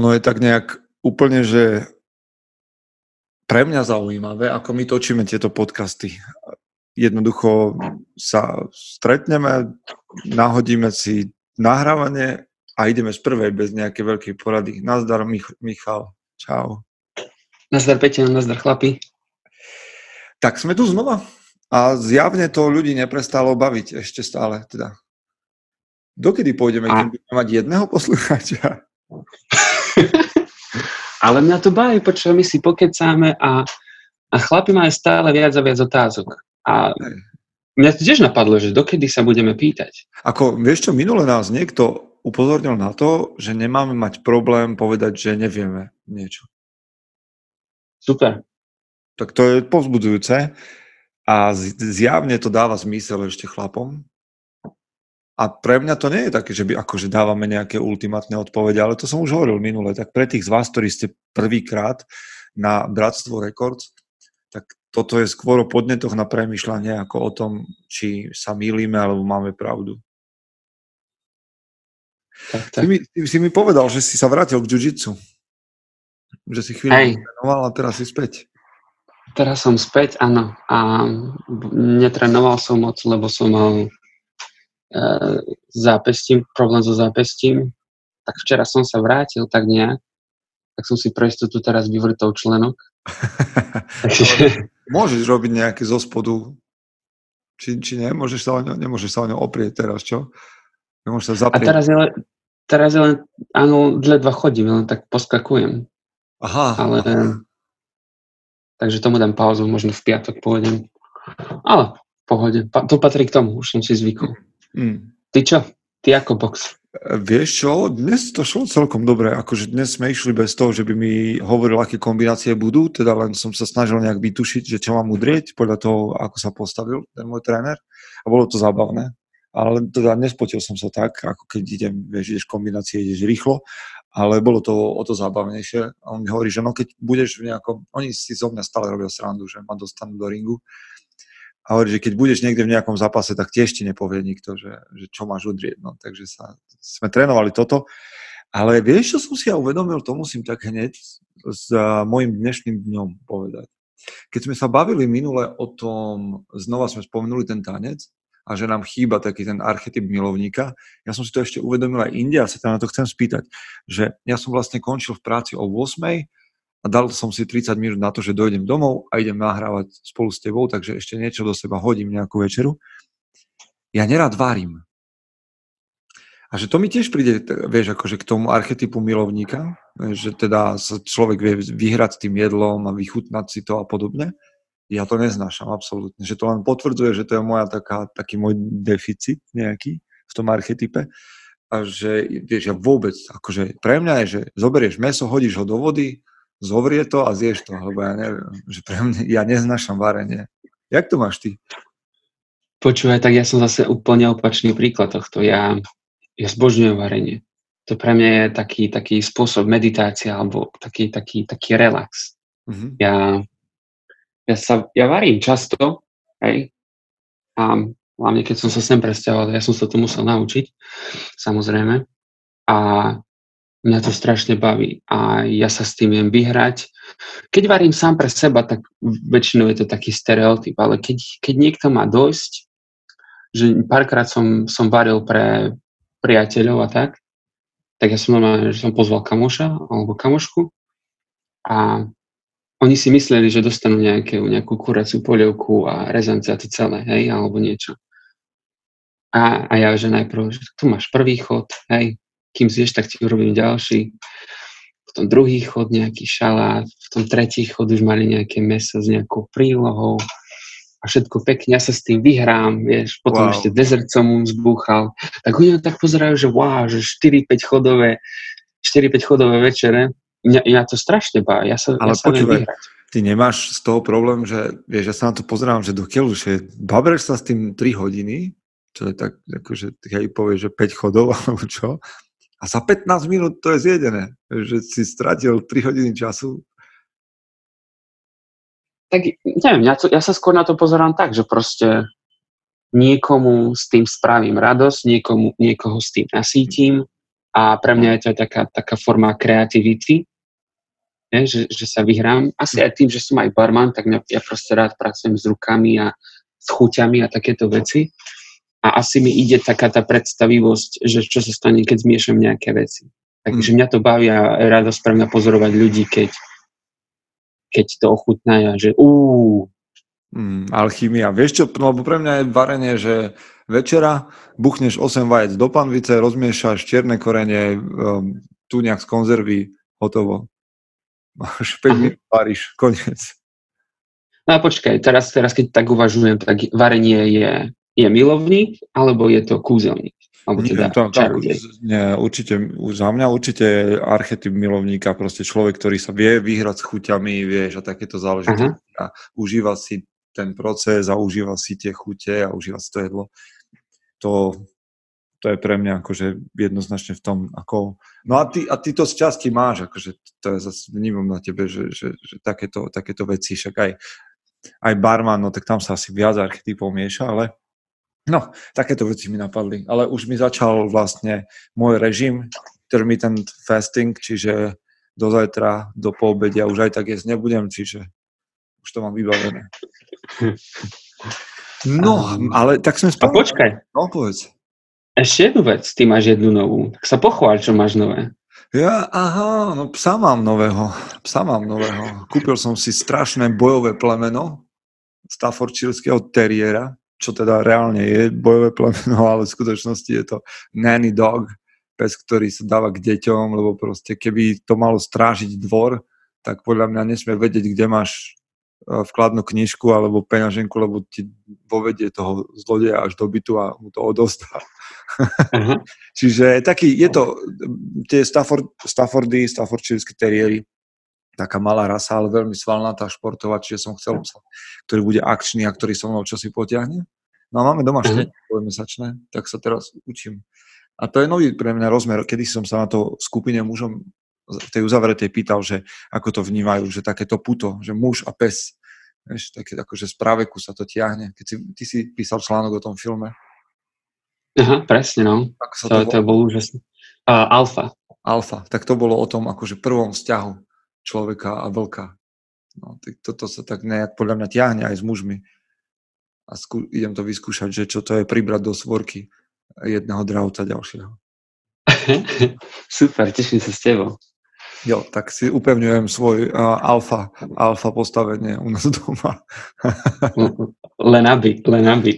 ono je tak nejak úplne, že pre mňa zaujímavé, ako my točíme tieto podcasty. Jednoducho sa stretneme, nahodíme si nahrávanie a ideme z prvej bez nejakej veľkej porady. Nazdar Mich- Michal, čau. Nazdar Peťa, nazdar chlapi. Tak sme tu znova a zjavne to ľudí neprestalo baviť ešte stále. Teda. Dokedy pôjdeme, a... keď budeme mať jedného poslucháča? Ale mňa to baví, počujem, my si pokecáme a, a chlapi majú stále viac a viac otázok. A mňa to tiež napadlo, že dokedy sa budeme pýtať. Ako, vieš čo, minule nás niekto upozornil na to, že nemáme mať problém povedať, že nevieme niečo. Super. Tak to je povzbudzujúce a zjavne to dáva zmysel ešte chlapom, a pre mňa to nie je také, že by akože dávame nejaké ultimátne odpovede, ale to som už hovoril minule. Tak pre tých z vás, ktorí ste prvýkrát na Bratstvo Records, tak toto je skôr o podnetoch na premyšľanie ako o tom, či sa mýlime alebo máme pravdu. Tak, tak. Si, mi, si mi povedal, že si sa vrátil k jiu-jitsu. Že si chvíľu trénoval a teraz si späť. Teraz som späť, áno. A netrenoval som moc, lebo som mal zápestím, problém so zápestím, tak včera som sa vrátil tak nejak, tak som si pre istotu teraz vyvrtol členok. Takže... Môžeš robiť nejaké zo spodu, či, či nie? Môžeš sa o ňo, nemôžeš sa o ňo oprieť teraz, čo? Nemôžeš sa zaprieť. A teraz je len, teraz je len, áno, ledva chodím, len tak poskakujem. Aha. Ale, aha. takže tomu dám pauzu, možno v piatok pôjdem. Ale v pohode, to patrí k tomu, už som si zvykol. Mm. Ty čo? Ty ako box? Vieš čo, dnes to šlo celkom dobre, akože dnes sme išli bez toho, že by mi hovoril, aké kombinácie budú, teda len som sa snažil nejak vytušiť, že čo mám udrieť podľa toho, ako sa postavil ten môj tréner a bolo to zábavné, ale teda nespotil som sa tak, ako keď idem, vieš, ideš kombinácie, ideš rýchlo, ale bolo to o to zábavnejšie a on mi hovorí, že no keď budeš v nejakom, oni si zo mňa stále robia srandu, že ma dostanú do ringu, a hovorí, že keď budeš niekde v nejakom zápase, tak tiež ti nepovie nikto, že, že čo máš udrieť. No, takže sa, sme trénovali toto. Ale vieš, čo som si ja uvedomil, to musím tak hneď s môjim dnešným dňom povedať. Keď sme sa bavili minule o tom, znova sme spomenuli ten tanec a že nám chýba taký ten archetyp milovníka, ja som si to ešte uvedomil aj inde a sa tam na to chcem spýtať, že ja som vlastne končil v práci o 8 a dal som si 30 minút na to, že dojdem domov a idem nahrávať spolu s tebou, takže ešte niečo do seba hodím, nejakú večeru. Ja nerad varím. A že to mi tiež príde, vieš, akože k tomu archetypu milovníka, že teda sa človek vie vyhrať s tým jedlom a vychutnať si to a podobne. Ja to neznášam absolútne. Že to len potvrdzuje, že to je moja taká, taký môj deficit nejaký v tom archetype. A že, vieš, ja vôbec, akože pre mňa je, že zoberieš meso, hodíš ho do vody, zovrie to a zješ to, lebo ja neviem, že pre mňa, ja neznášam varenie. Jak to máš ty? Počúvaj, tak ja som zase úplne opačný príklad tohto. Ja, ja zbožňujem varenie. To pre mňa je taký, taký spôsob meditácia alebo taký, taký, taký relax. Mm-hmm. Ja, ja, sa, ja varím často, hej, a hlavne keď som sa sem presťahoval, ja som sa to musel naučiť, samozrejme. A Mňa to strašne baví a ja sa s tým viem vyhrať. Keď varím sám pre seba, tak väčšinou je to taký stereotyp, ale keď, keď niekto má dojsť, že párkrát som, som varil pre priateľov a tak, tak ja som normálne, že som pozval kamoša alebo kamošku a oni si mysleli, že dostanú nejaké, nejakú kuraciu polievku a rezance a to celé, hej, alebo niečo. A, a ja, že najprv, že tu máš prvý chod, hej, kým zješ, tak ti urobím ďalší. V tom druhý chod nejaký šalát, v tom tretí chod už mali nejaké meso s nejakou prílohou a všetko pekne, ja sa s tým vyhrám, vieš, potom wow. ešte dezert som mu zbúchal. Tak oni tak pozerajú, že wow, že 4-5 chodové, 4-5 chodové večere. Mňa, mňa to strašne bá, ja sa, Ale ja sa počúvaj, ty nemáš z toho problém, že vieš, ja sa na to pozerám, že dokiaľ už je, babreš sa s tým 3 hodiny, čo je tak, akože, hej, povieš, že 5 chodov, alebo čo, a za 15 minút to je zjedené, že si stratil 3 hodiny času. Tak neviem, ja, to, ja sa skôr na to pozerám tak, že proste niekomu s tým spravím radosť, niekomu, niekoho s tým nasítim A pre mňa je to taká, taká forma kreativity, ne, že, že sa vyhrám. Asi aj tým, že som aj barman, tak mňa, ja proste rád pracujem s rukami a s chuťami a takéto veci. A asi mi ide taká tá predstavivosť, že čo sa stane, keď zmiešam nejaké veci. Takže mňa to baví a pre mňa pozorovať ľudí, keď, keď to ochutnajú, že úúú. Mm, alchymia. Vieš čo, no, lebo pre mňa je varenie, že večera buchneš 8 vajec do panvice, rozmiešaš čierne korene, um, tu nejak z konzervy, hotovo. Máš 5 minút, varíš, koniec. No a počkaj, teraz, teraz keď tak uvažujem, tak varenie je, je milovník, alebo je to kúzelník? Alebo teda nie, to, to, nie, určite, za mňa určite je archetyp milovníka, proste človek, ktorý sa vie vyhrať s chuťami, vieš, a takéto záležitosti a užíva si ten proces a užíva si tie chute a užíva si to jedlo. To, to je pre mňa akože jednoznačne v tom, ako... No a ty, a ty to z časti máš, akože to je zase vnímam na tebe, že, že, že takéto, takéto veci, však aj, aj barman, no tak tam sa asi viac archetypov mieša, ale no, takéto veci mi napadli. Ale už mi začal vlastne môj režim, intermittent fasting, čiže do zajtra, do poobedia už aj tak jesť nebudem, čiže už to mám vybavené. No, ale tak sme spolu. A počkaj. No, povedz. Ešte jednu vec, ty máš jednu novú. Tak sa pochváľ, čo máš nové. Ja, aha, no psa mám nového. Psa mám nového. Kúpil som si strašné bojové plemeno Staffordshireského teriera, čo teda reálne je bojové plemeno, ale v skutočnosti je to nanny dog, pes, ktorý sa dáva k deťom, lebo proste keby to malo strážiť dvor, tak podľa mňa nesmie vedieť, kde máš E, vkladnú knižku alebo peňaženku, lebo ti povedie toho zlodeja až do bytu a mu to odostá. Uh-huh. Čiže taký, je to, tie Stafford, Staffordy, Staffordshire teriéry, taká malá rasa, ale veľmi svalnatá, športová, čiže som chcel psa, ktorý bude akčný a ktorý so mnou čosi potiahne. No a máme doma uh-huh. dvojmesačné, tak sa teraz učím. A to je nový pre mňa rozmer, kedy som sa na to skupine mužom v tej uzavretej pýtal, že ako to vnímajú, že takéto puto, že muž a pes, vieš, také akože z práveku sa to tiahne. Keď si, ty si písal článok o tom filme. Aha, presne, no. Tak sa to, to, to bol úžasný. Uh, alfa. Alfa, tak to bolo o tom akože prvom vzťahu človeka a vlka. No, toto sa tak nejak podľa mňa tiahne aj s mužmi. A skú, idem to vyskúšať, že čo to je pribrať do svorky jedného dravca ďalšieho. Super, teším sa s tebou. Jo, tak si upevňujem svoj uh, alfa, alfa postavenie u nás doma. len aby, len aby.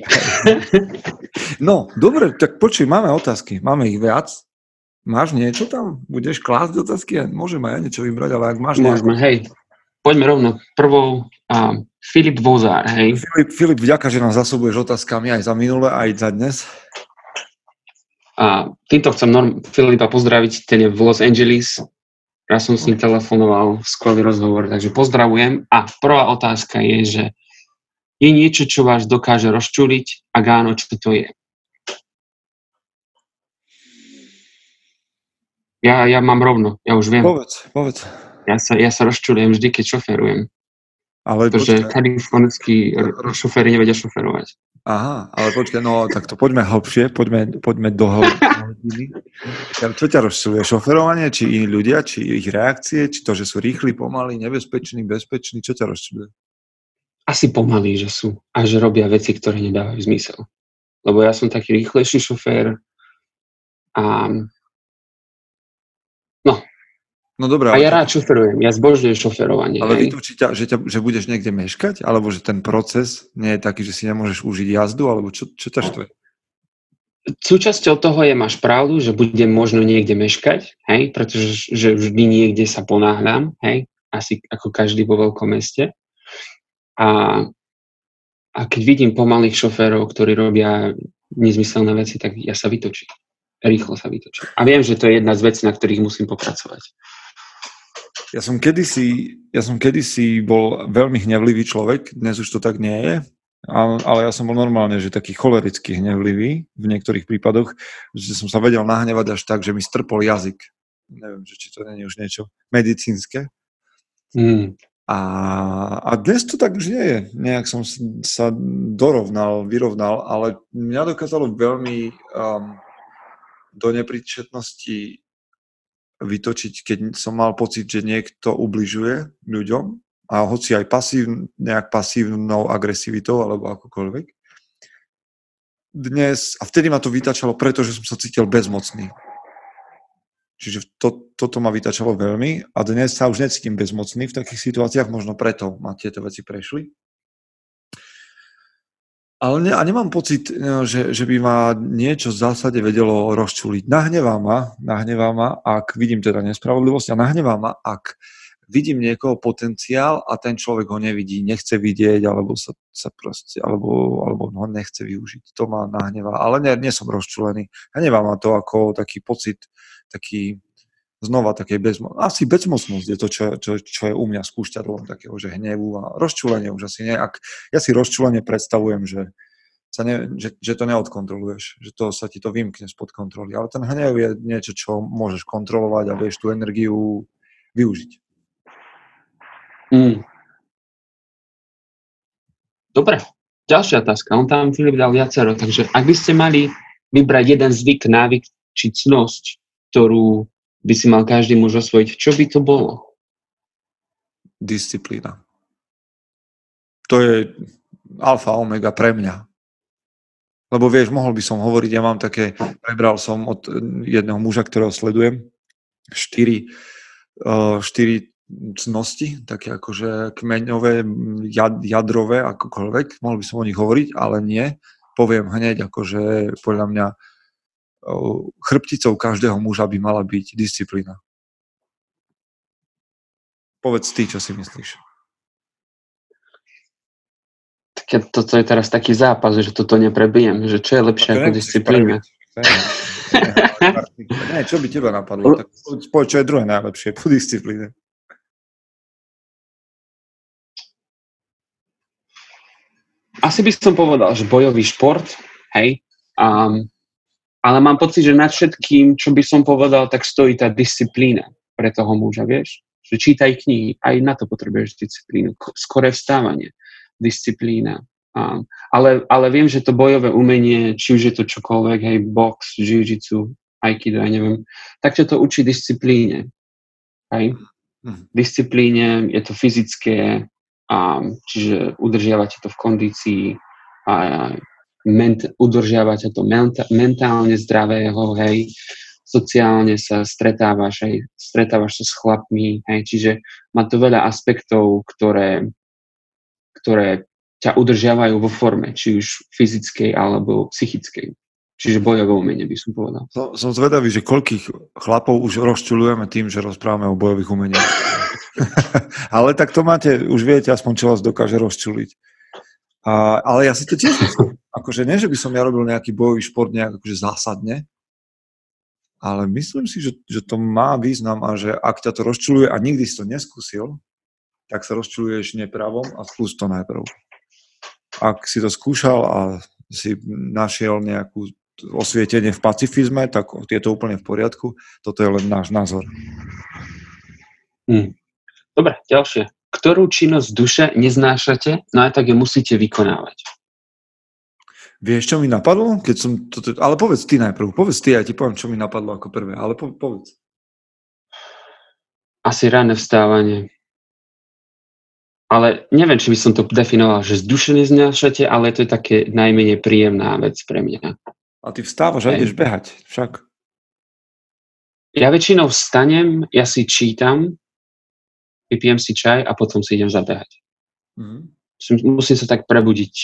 no, dobre, tak počuj, máme otázky, máme ich viac. Máš niečo tam? Budeš klásť otázky? Môžeme aj niečo vybrať, ale ak máš Môžeme, niečo... hej. Poďme rovno. Prvou uh, Filip Vozár, hej. Filip, Filip, vďaka, že nás zasobuješ otázkami aj za minule, aj za dnes. A týmto chcem norm- Filipa pozdraviť, ten je v Los Angeles, ja som s ním telefonoval, skvelý rozhovor, takže pozdravujem. A prvá otázka je, že je niečo, čo vás dokáže rozčuliť? a áno, čo to je? Ja, ja mám rovno, ja už viem. Povedz, povedz. Ja sa, ja sa rozčulujem vždy, keď šoferujem. Ale Pretože kalifornskí šoféry nevedia šoferovať. Aha, ale počkaj, no tak to poďme hlbšie, poďme, poďme do hĺbky. Čo ťa rozčiluje? Šoferovanie, či iní ľudia, či ich reakcie, či to, že sú rýchli, pomalí, nebezpeční, bezpeční, čo ťa rozčiluje? Asi pomalí, že sú a že robia veci, ktoré nedávajú zmysel. Lebo ja som taký rýchlejší šofér a No dobré. A ja rád šoferujem, ja zbožňujem šoferovanie. Ale ťa, že, ťa, že budeš niekde meškať? Alebo že ten proces nie je taký, že si nemôžeš užiť jazdu? Alebo čo, čo ťa štve? Súčasťou toho je, máš pravdu, že budem možno niekde meškať, hej, pretože že vždy niekde sa ponáhľam, hej, asi ako každý vo veľkom meste. A, a keď vidím pomalých šoférov, ktorí robia nezmyselné veci, tak ja sa vytočím. Rýchlo sa vytočím. A viem, že to je jedna z vecí, na ktorých musím popracovať. Ja som, kedysi, ja som kedysi bol veľmi hnevlivý človek, dnes už to tak nie je, ale ja som bol normálne, že taký cholericky hnevlivý v niektorých prípadoch, že som sa vedel nahnevať až tak, že mi strpol jazyk. Neviem, že či to nie je už niečo medicínske. Mm. A, a dnes to tak už nie je. Nejak som sa dorovnal, vyrovnal, ale mňa dokázalo veľmi um, do nepríčetnosti vytočiť, keď som mal pocit, že niekto ubližuje ľuďom a hoci aj pasív, nejak pasívnou agresivitou alebo akokoľvek. Dnes, a vtedy ma to vytačalo, pretože som sa cítil bezmocný. Čiže to, toto ma vytačalo veľmi a dnes sa už necítim bezmocný v takých situáciách, možno preto ma tieto veci prešli. Ale ne, a nemám pocit, e, že, že by ma niečo v zásade vedelo rozčuliť. Nahnevá ma, nahnevá ma, ak vidím teda nespravodlivosť a nahnevá ma, ak vidím niekoho potenciál a ten človek ho nevidí, nechce vidieť, alebo sa, sa proste, alebo, alebo ho nechce využiť. To ma nahnevá. Ale nie, nie som rozčulený. Hnevá ma to ako taký pocit, taký znova také bezmo- asi bezmocnosť je to, čo, čo, čo je u mňa skúšťadlom takého, že hnevu a rozčulenie už asi nie. Ak, ja si rozčulenie predstavujem, že, sa ne, že, že to neodkontroluješ, že to sa ti to vymkne spod kontroly. Ale ten hnev je niečo, čo môžeš kontrolovať a vieš tú energiu využiť. Mm. Dobre, ďalšia otázka. On tam Filip dal viacero, takže ak by ste mali vybrať jeden zvyk, návyk či cnosť, ktorú by si mal každý muž osvojiť, čo by to bolo? Disciplína. To je alfa omega pre mňa. Lebo vieš, mohol by som hovoriť, ja mám také, prebral som od jedného muža, ktorého sledujem, štyri, uh, štyri cnosti, také akože kmeňové, jadrové, akokoľvek. Mohol by som o nich hovoriť, ale nie. Poviem hneď, akože podľa mňa chrbticou každého muža by mala byť disciplína. Povedz ty, čo si myslíš. Tak toto je teraz taký zápas, že toto neprebijem, že čo je lepšie ako disciplína. Nie, čo by teba napadlo? Tak povedz, čo je druhé najlepšie po disciplíne. Asi by som povedal, že bojový šport, hej, um, ale mám pocit, že nad všetkým, čo by som povedal, tak stojí tá disciplína pre toho muža, vieš? Že čítaj knihy, aj na to potrebuješ disciplínu. Skore vstávanie, disciplína. Um, ale, ale viem, že to bojové umenie, či už je to čokoľvek, hej, box, jiu-jitsu, aikido, ja neviem, tak to učí disciplíne. Hej? Mhm. Disciplíne, je to fyzické, um, čiže udržiavate to v kondícii a ment, udržiavate to menta, mentálne zdravého, hej, sociálne sa stretávaš, hej, stretávaš sa s chlapmi, hej, čiže má to veľa aspektov, ktoré, ktoré ťa udržiavajú vo forme, či už fyzickej alebo psychickej. Čiže bojové umenie by som povedal. Som, som zvedavý, že koľkých chlapov už rozčulujeme tým, že rozprávame o bojových umeniach. Ale tak to máte, už viete aspoň, čo vás dokáže rozčuliť. A, ale ja si to tiež myslím. Akože nie, že by som ja robil nejaký bojový šport nejak akože zásadne, ale myslím si, že, že to má význam a že ak ťa to rozčuluje a nikdy si to neskúsil, tak sa rozčuluješ nepravom a skús to najprv. Ak si to skúšal a si našiel nejakú osvietenie v pacifizme, tak je to úplne v poriadku. Toto je len náš názor. Hmm. Dobre, ďalšie ktorú činnosť duše neznášate, no aj tak ju musíte vykonávať. Vieš, čo mi napadlo? Keď som toto... Ale povedz ty najprv. Povedz ty, ja ti poviem, čo mi napadlo ako prvé. Ale po, povedz. Asi ráne vstávanie. Ale neviem, či by som to definoval, že z duše neznášate, ale to je také najmenej príjemná vec pre mňa. A ty vstávaš a ideš behať, však. Ja väčšinou vstanem, ja si čítam, vypijem si čaj a potom si idem zabehať. Musím, musím sa tak prebudiť.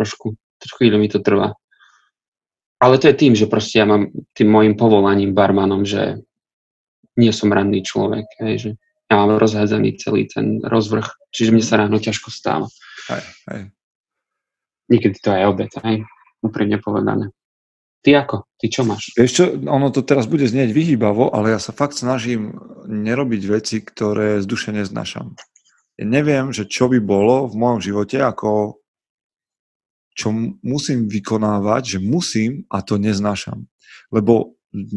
Trošku, trošku chvíľu mi to trvá. Ale to je tým, že proste ja mám tým môjim povolaním barmanom, že nie som ranný človek, hej, že ja mám rozhádzaný celý ten rozvrh, čiže mne sa ráno ťažko stáva. Hej, hej. Niekedy to aj obed, hej, úprimne povedané. Ty ako? Ty čo máš? Čo, ono to teraz bude znieť vyhýbavo, ale ja sa fakt snažím nerobiť veci, ktoré z duše neznášam. Ja neviem, že čo by bolo v mojom živote, ako čo musím vykonávať, že musím a to neznášam. Lebo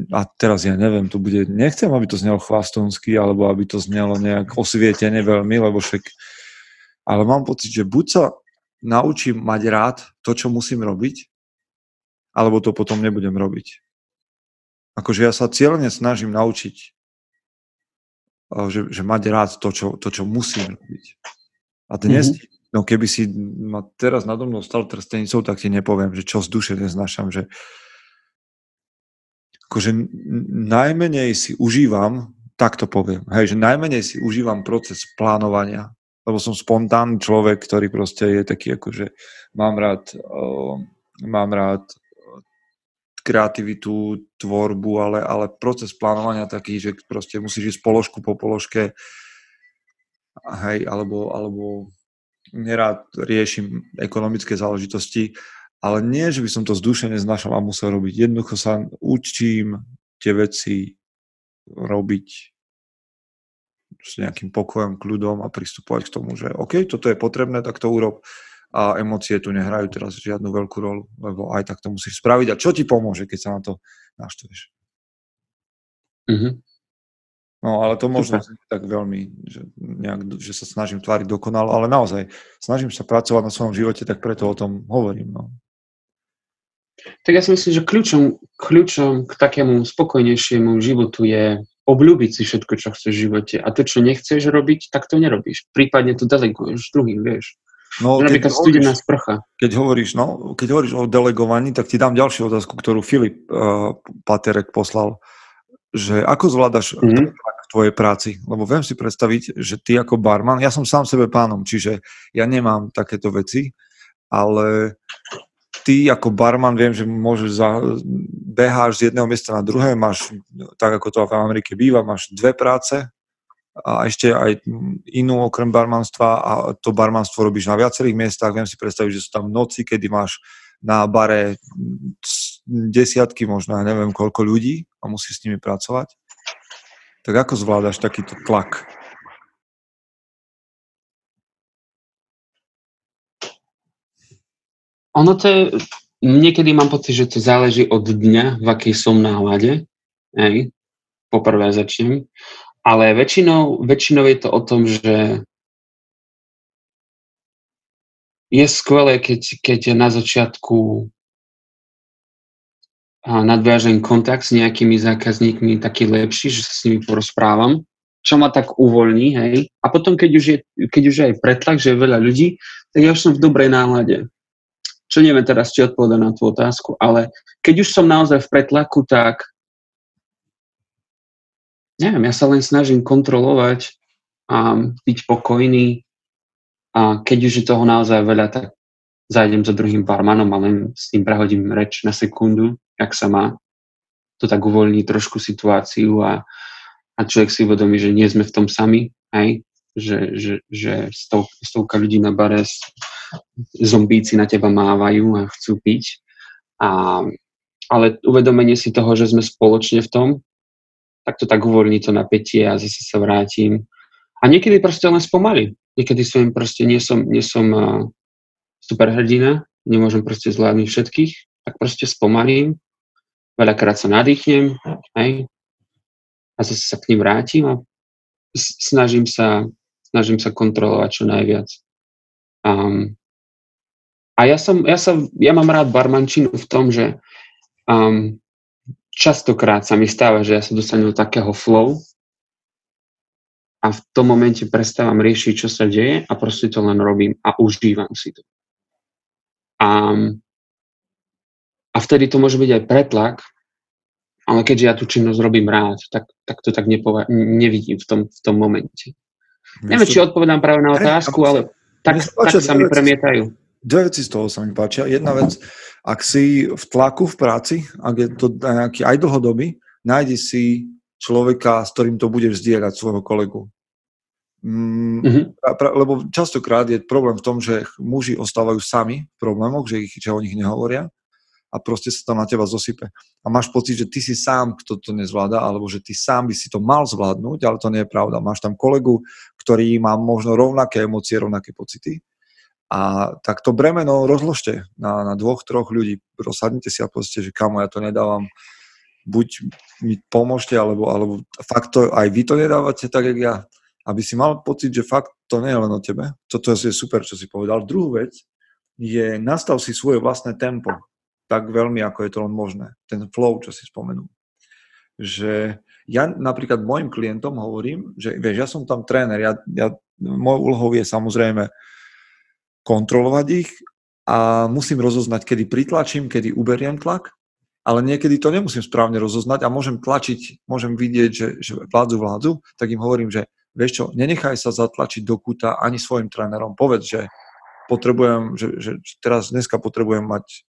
a teraz ja neviem, to bude, nechcem, aby to znelo chvastonsky, alebo aby to znelo nejak osvietene veľmi, lebo však, ale mám pocit, že buď sa naučím mať rád to, čo musím robiť, alebo to potom nebudem robiť. Akože ja sa cieľene snažím naučiť, že, že mať rád to čo, to, čo musím robiť. A dnes, mm-hmm. no keby si ma teraz nado mnou stal trstenicou, tak ti nepoviem, že čo z duše neznášam, že akože najmenej si užívam, tak to poviem, hej, že najmenej si užívam proces plánovania, lebo som spontánny človek, ktorý proste je taký, akože mám rád, uh, mám rád kreativitu, tvorbu, ale, ale proces plánovania taký, že proste musíš ísť položku po položke, hej, alebo, alebo nerád riešim ekonomické záležitosti, ale nie, že by som to z duše neznašal a musel robiť. Jednoducho sa učím tie veci robiť s nejakým pokojom, kľudom a pristupovať k tomu, že OK, toto je potrebné, tak to urob a emócie tu nehrajú teraz žiadnu veľkú rolu, lebo aj tak to musíš spraviť. A čo ti pomôže, keď sa na to naštveš? Mm-hmm. No, ale to možno tak veľmi, že, nejak, že sa snažím tváriť dokonalo, ale naozaj snažím sa pracovať na svojom živote, tak preto o tom hovorím. No. Tak ja si myslím, že kľúčom, kľúčom k takému spokojnejšiemu životu je obľúbiť si všetko, čo chceš v živote. A to, čo nechceš robiť, tak to nerobíš. Prípadne to deleguješ druhým, vieš. No, keď studená sprcha. Keď hovoríš, no, keď hovoríš o delegovaní, tak ti dám ďalšiu otázku, ktorú Filip uh, Paterek poslal, že ako zvládaš mm-hmm. v tvojej práci? Lebo viem si predstaviť, že ty ako barman, ja som sám sebe pánom, čiže ja nemám takéto veci, ale ty ako barman viem, že môžeš za, beháš z jedného miesta na druhé, máš, tak ako to v Amerike býva, máš dve práce, a ešte aj inú okrem barmanstva a to barmanstvo robíš na viacerých miestach. Viem si predstaviť, že sú tam noci, kedy máš na bare desiatky, možno neviem koľko ľudí a musíš s nimi pracovať. Tak ako zvládaš takýto tlak? Ono to je, niekedy mám pocit, že to záleží od dňa, v akej som nálade. Hej. Poprvé začnem. Ale väčšinou, väčšinou je to o tom, že je skvelé, keď, keď na začiatku nadviažem kontakt s nejakými zákazníkmi taký lepší, že sa s nimi porozprávam, čo ma tak uvoľní, hej. A potom, keď už je, keď už je aj pretlak, že je veľa ľudí, tak ja už som v dobrej nálade. Čo neviem teraz, či odpovedať na tú otázku, ale keď už som naozaj v pretlaku, tak neviem, ja sa len snažím kontrolovať a byť pokojný a keď už je toho naozaj veľa, tak zájdem za druhým barmanom a len s tým prehodím reč na sekundu, ak sa má. To tak uvoľní trošku situáciu a, a človek si uvedomí, že nie sme v tom sami, aj, že, že, že stov, stovka ľudí na bare, zombíci na teba mávajú a chcú piť. A, ale uvedomenie si toho, že sme spoločne v tom tak to tak uvoľní to napätie a zase sa vrátim. A niekedy proste len spomalím. Niekedy som proste, nie som, nie som uh, superhrdina, nemôžem proste zvládnuť všetkých, tak proste spomalím, veľakrát sa nadýchnem, hej, a zase sa k ním vrátim a snažím sa, snažím sa kontrolovať čo najviac. Um, a ja, som, ja, sa, ja mám rád barmančinu v tom, že um, častokrát sa mi stáva, že ja sa dostanem do takého flow a v tom momente prestávam riešiť, čo sa deje a proste to len robím a užívam si to. A, a vtedy to môže byť aj pretlak, ale keďže ja tú činnosť robím rád, tak, tak to tak nepova- nevidím v tom, v tom momente. Neviem, či odpovedám práve na otázku, ale tak, tak sa mi premietajú dve veci z toho sa mi páčia. Jedna vec, ak si v tlaku v práci, ak je to nejaký aj dlhodobý, nájdi si človeka, s ktorým to budeš zdieľať, svojho kolegu. Mm, mm-hmm. pra, lebo častokrát je problém v tom, že muži ostávajú sami v problémoch, že, ich, že o nich nehovoria a proste sa tam na teba zosype. A máš pocit, že ty si sám, kto to nezvláda, alebo že ty sám by si to mal zvládnuť, ale to nie je pravda. Máš tam kolegu, ktorý má možno rovnaké emócie, rovnaké pocity a tak to bremeno rozložte na, na dvoch, troch ľudí. Rozsadnite si a povedzte, že kamo, ja to nedávam. Buď mi pomôžte, alebo, alebo fakt to, aj vy to nedávate tak, jak ja. Aby si mal pocit, že fakt to nie je len o tebe. Toto je super, čo si povedal. Druhú vec je, nastav si svoje vlastné tempo. Tak veľmi, ako je to len možné. Ten flow, čo si spomenul. že ja napríklad mojim klientom hovorím, že vieš, ja som tam tréner, ja, ja, môj úlohou je samozrejme kontrolovať ich a musím rozoznať, kedy pritlačím, kedy uberiem tlak, ale niekedy to nemusím správne rozoznať a môžem tlačiť, môžem vidieť, že, že vládzu vládzu, tak im hovorím, že vieš čo, nenechaj sa zatlačiť do kúta ani svojim trénerom. Povedz, že potrebujem, že, že teraz dneska potrebujem mať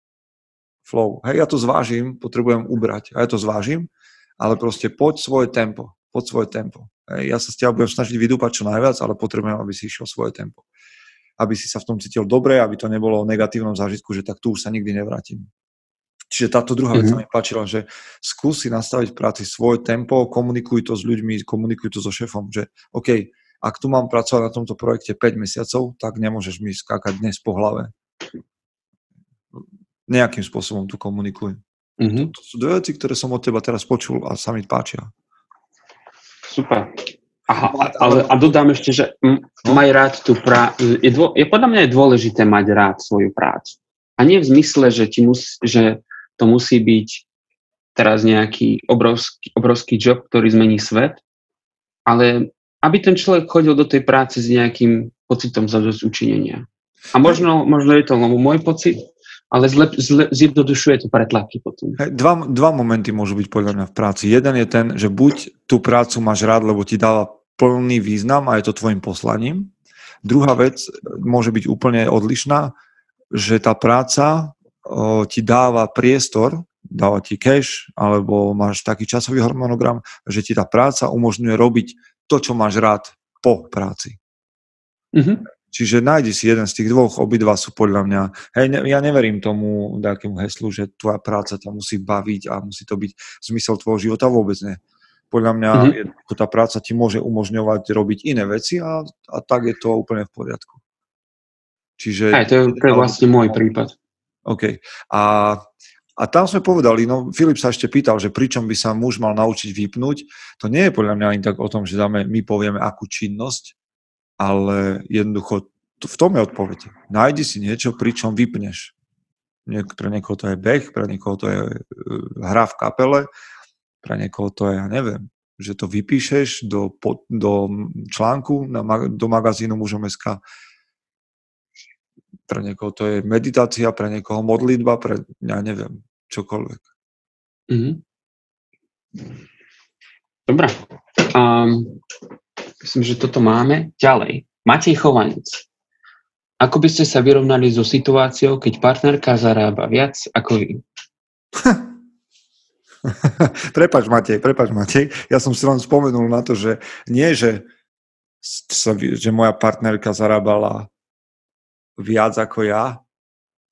flow. Hej, ja to zvážim, potrebujem ubrať a ja to zvážim, ale proste poď svoje tempo, poď svoje tempo. Hej, ja sa s teba budem snažiť vydúpať čo najviac, ale potrebujem, aby si išiel svoje tempo. Aby si sa v tom cítil dobre, aby to nebolo o negatívnom zážitku, že tak tu už sa nikdy nevrátim. Čiže táto druhá vec mm-hmm. sa mi páčila, že skúsi nastaviť v práci svoje tempo, komunikuj to s ľuďmi, komunikuj to so šefom, že OK, ak tu mám pracovať na tomto projekte 5 mesiacov, tak nemôžeš mi skákať dnes po hlave nejakým spôsobom tu komunikujem. Mm-hmm. To, to sú dve veci, ktoré som od teba teraz počul a sa mi páčia. Super. Aha, ale, a dodám ešte, že no? maj rád tú prácu. Je, dô, je podľa mňa je dôležité mať rád svoju prácu. A nie v zmysle, že, ti mus, že to musí byť teraz nejaký obrovský, obrovský job, ktorý zmení svet, ale aby ten človek chodil do tej práce s nejakým pocitom zadosť učinenia. A možno, možno je to môj pocit, ale zle, zle, zjednodušuje to pretlaky potom. Hey, dva, dva momenty môžu byť podľa mňa v práci. Jeden je ten, že buď tú prácu máš rád, lebo ti dáva plný význam a je to tvojim poslaním. Druhá vec môže byť úplne odlišná, že tá práca o, ti dáva priestor, dáva ti cash, alebo máš taký časový harmonogram, že ti tá práca umožňuje robiť to, čo máš rád po práci. Mm-hmm. Čiže nájdi si jeden z tých dvoch, obidva sú podľa mňa, hej, ne, ja neverím tomu nejakému heslu, že tvoja práca ťa musí baviť a musí to byť zmysel tvojho života, vôbec nie. Podľa mňa mm-hmm. tá práca ti môže umožňovať robiť iné veci a, a tak je to úplne v poriadku. Čiže... Aj, to je, to je vlastne môj prípad. OK. A, a tam sme povedali, no Filip sa ešte pýtal, že pričom by sa muž mal naučiť vypnúť. To nie je podľa mňa ani tak o tom, že dáme, my povieme akú činnosť, ale jednoducho v tom je odpoveď. Nájdi si niečo, pričom vypneš. Pre niekoho to je beh, pre niekoho to je e, hra v kapele, pre niekoho to je, ja neviem, že to vypíšeš do, do článku na, do magazínu mužom.sk. Pre niekoho to je meditácia, pre niekoho modlitba, pre, ja neviem, čokoľvek. Mm-hmm. Dobre. Um, Myslím, že toto máme. Ďalej. Matej Chovanec. Ako by ste sa vyrovnali so situáciou, keď partnerka zarába viac ako vy? prepač Matej, prepač Matej. Ja som si len spomenul na to, že nie, že, že moja partnerka zarábala viac ako ja,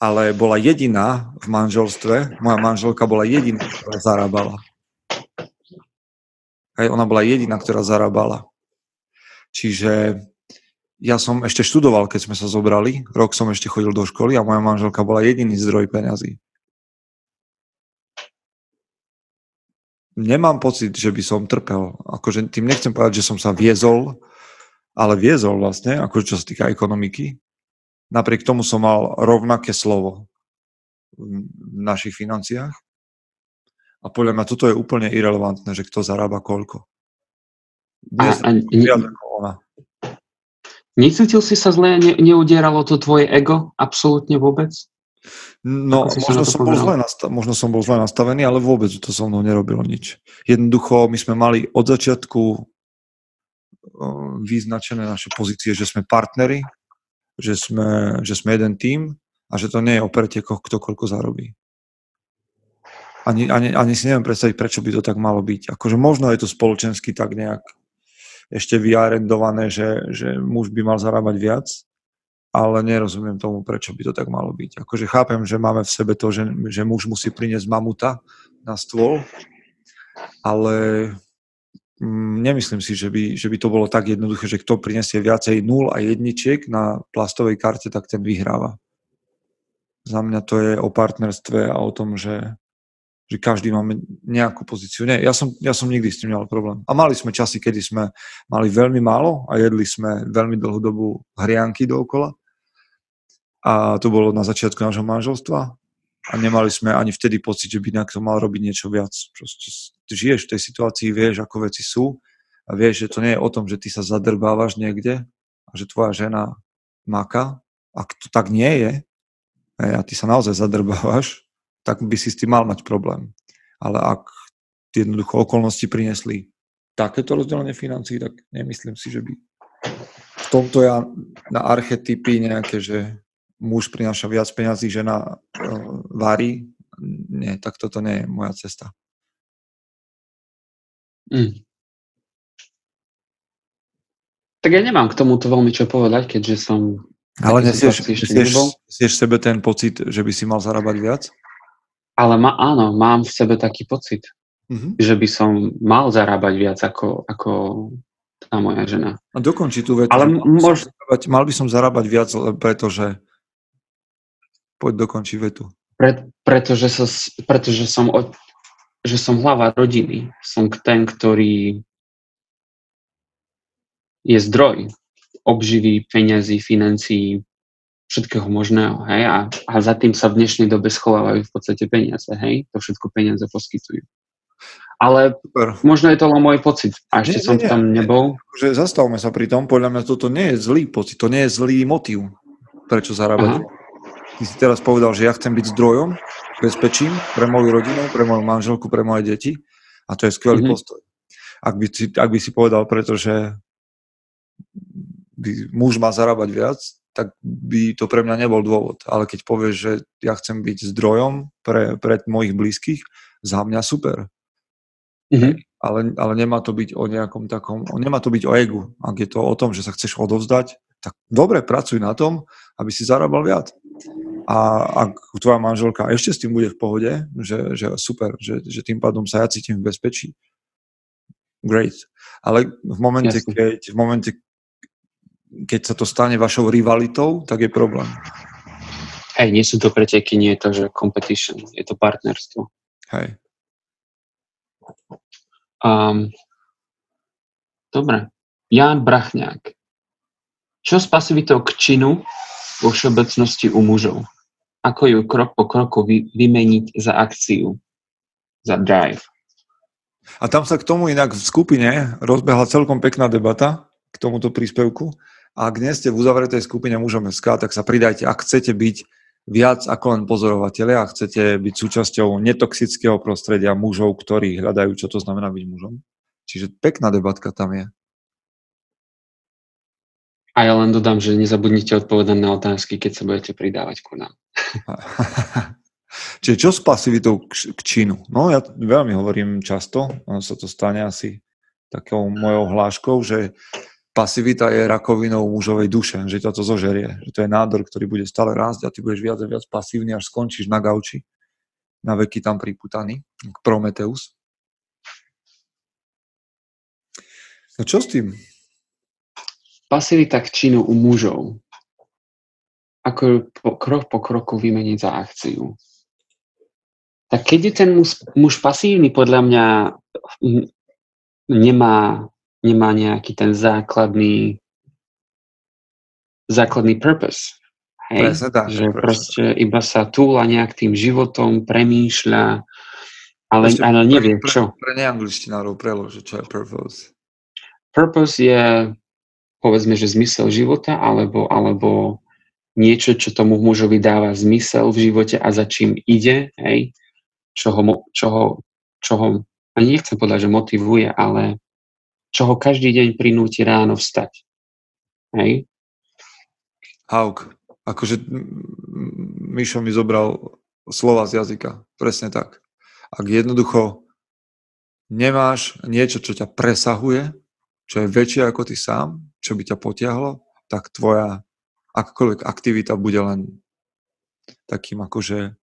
ale bola jediná v manželstve. Moja manželka bola jediná, ktorá zarábala. Hej, ona bola jediná, ktorá zarábala. Čiže ja som ešte študoval, keď sme sa zobrali. Rok som ešte chodil do školy a moja manželka bola jediný zdroj peňazí. Nemám pocit, že by som trpel. Akože tým nechcem povedať, že som sa viezol, ale viezol vlastne, akože čo sa týka ekonomiky. Napriek tomu som mal rovnaké slovo v našich financiách. A podľa mňa toto je úplne irrelevantné, že kto zarába koľko. Dnes a, a, viac ako ona. Necítil si sa zle, ne, neudieralo to tvoje ego absolútne vôbec? No, možno som, bol zle nastav- možno som bol zle nastavený, ale vôbec to so mnou nerobilo nič. Jednoducho, my sme mali od začiatku vyznačené naše pozície, že sme partneri, že sme, že sme jeden tým a že to nie je o pretekoch, kto koľko zarobí. Ani, ani, ani si neviem predstaviť, prečo by to tak malo byť. Akože možno je to spoločensky tak nejak ešte vyarendované, že, že muž by mal zarábať viac, ale nerozumiem tomu, prečo by to tak malo byť. Akože chápem, že máme v sebe to, že, že muž musí priniesť mamuta na stôl, ale mm, nemyslím si, že by, že by to bolo tak jednoduché, že kto prinesie viacej nul a jedničiek na plastovej karte, tak ten vyhráva. Za mňa to je o partnerstve a o tom, že, že každý máme nejakú pozíciu. Nie, ja som, ja som nikdy s tým nemal problém. A mali sme časy, kedy sme mali veľmi málo a jedli sme veľmi dlhú dobu hrianky dookola. A to bolo na začiatku nášho manželstva. a nemali sme ani vtedy pocit, že by to mal robiť niečo viac. Proste žiješ v tej situácii, vieš, ako veci sú a vieš, že to nie je o tom, že ty sa zadrbávaš niekde a že tvoja žena maka. Ak to tak nie je a ty sa naozaj zadrbávaš, tak by si s tým mal mať problém. Ale ak jednoducho okolnosti prinesli takéto rozdelenie financí, tak nemyslím si, že by v tomto ja na archetypy nejaké, že muž prináša viac peňazí, žena uh, varí. Nie, tak toto nie je moja cesta. Mm. Tak ja nemám k tomuto veľmi čo povedať, keďže som... Ale nesieš, nesieš, nesieš sebe ten pocit, že by si mal zarábať viac? Ale ma, áno, mám v sebe taký pocit, mm-hmm. že by som mal zarábať viac ako, ako tá moja žena. A dokončí tú vetu. Ale mal, mož... zarábať, mal by som zarábať viac, pretože Poď dokonči vetu. Pre, pretože, sa, pretože som, od, že som hlava rodiny. Som ten, ktorý je zdroj obživy, peňazí, financií, všetkého možného. Hej? A, a za tým sa v dnešnej dobe schovávajú v podstate peniaze. Hej? To všetko peniaze poskytujú. Ale Super. možno je to len môj pocit. A ešte nie, som nie, tam nebol. Že zastavme sa pri tom. Podľa mňa toto nie je zlý pocit. To nie je zlý motív, prečo zarábať. Aha. Ty si teraz povedal, že ja chcem byť zdrojom, bezpečím pre moju rodinu, pre moju manželku, pre moje deti a to je skvelý mm-hmm. postoj. Ak by, si, ak by si povedal, pretože by muž má zarábať viac, tak by to pre mňa nebol dôvod. Ale keď povieš, že ja chcem byť zdrojom pre, pre mojich blízkych, za mňa super. Mm-hmm. Ale, ale nemá to byť o nejakom takom, nemá to byť o egu. Ak je to o tom, že sa chceš odovzdať, tak dobre, pracuj na tom, aby si zarábal viac. A ak tvoja manželka ešte s tým bude v pohode, že, že super, že, že tým pádom sa ja cítim v bezpečí, great. Ale v momente, keď, v momente, keď sa to stane vašou rivalitou, tak je problém. Hej, nie sú to preteky, nie je to, že competition, je to partnerstvo. Hej. Um, dobre. Jan Brachňák. Čo s pasivitou k činu vo všeobecnosti u mužov? Ako ju krok po kroku vy, vymeniť za akciu, za drive. A tam sa k tomu inak v skupine rozbehla celkom pekná debata k tomuto príspevku. A ak nie ste v uzavretej skupine mužom SK, tak sa pridajte, ak chcete byť viac ako len pozorovateľe a chcete byť súčasťou netoxického prostredia mužov, ktorí hľadajú, čo to znamená byť mužom. Čiže pekná debatka tam je. A ja len dodám, že nezabudnite odpovedať na otázky, keď sa budete pridávať ku nám. Čiže čo s pasivitou k, k činu? No ja veľmi hovorím často, ono sa to stane asi takou mojou hláškou, že pasivita je rakovinou mužovej duše, že ťa to zožerie, že to je nádor, ktorý bude stále rásť a ty budeš viac a viac pasívny, až skončíš na gauči, na veky tam priputaný, Prometeus. No čo s tým? Pasivita k činu u mužov. Ako po, krok po kroku vymeniť za akciu. Tak keď je ten muž, muž pasívny, podľa mňa nemá, nemá nejaký ten základný základný purpose. Hej? tak, že proste iba sa túla nejak tým životom, premýšľa, ale, Ešte, ale nevie pre, čo. Pre neangličtinárov preložiť, čo je purpose. Purpose je povedzme, že zmysel života, alebo, alebo niečo, čo tomu mužovi dáva zmysel v živote a za čím ide, hej, čo ho, čo ho, čo ho ani nechcem povedať, že motivuje, ale čo ho každý deň prinúti ráno vstať. Hej? Hauk. Akože Mišo mi zobral slova z jazyka. Presne tak. Ak jednoducho nemáš niečo, čo ťa presahuje, čo je väčšie ako ty sám, čo by ťa potiahlo, tak tvoja akákoľvek aktivita bude len takým akože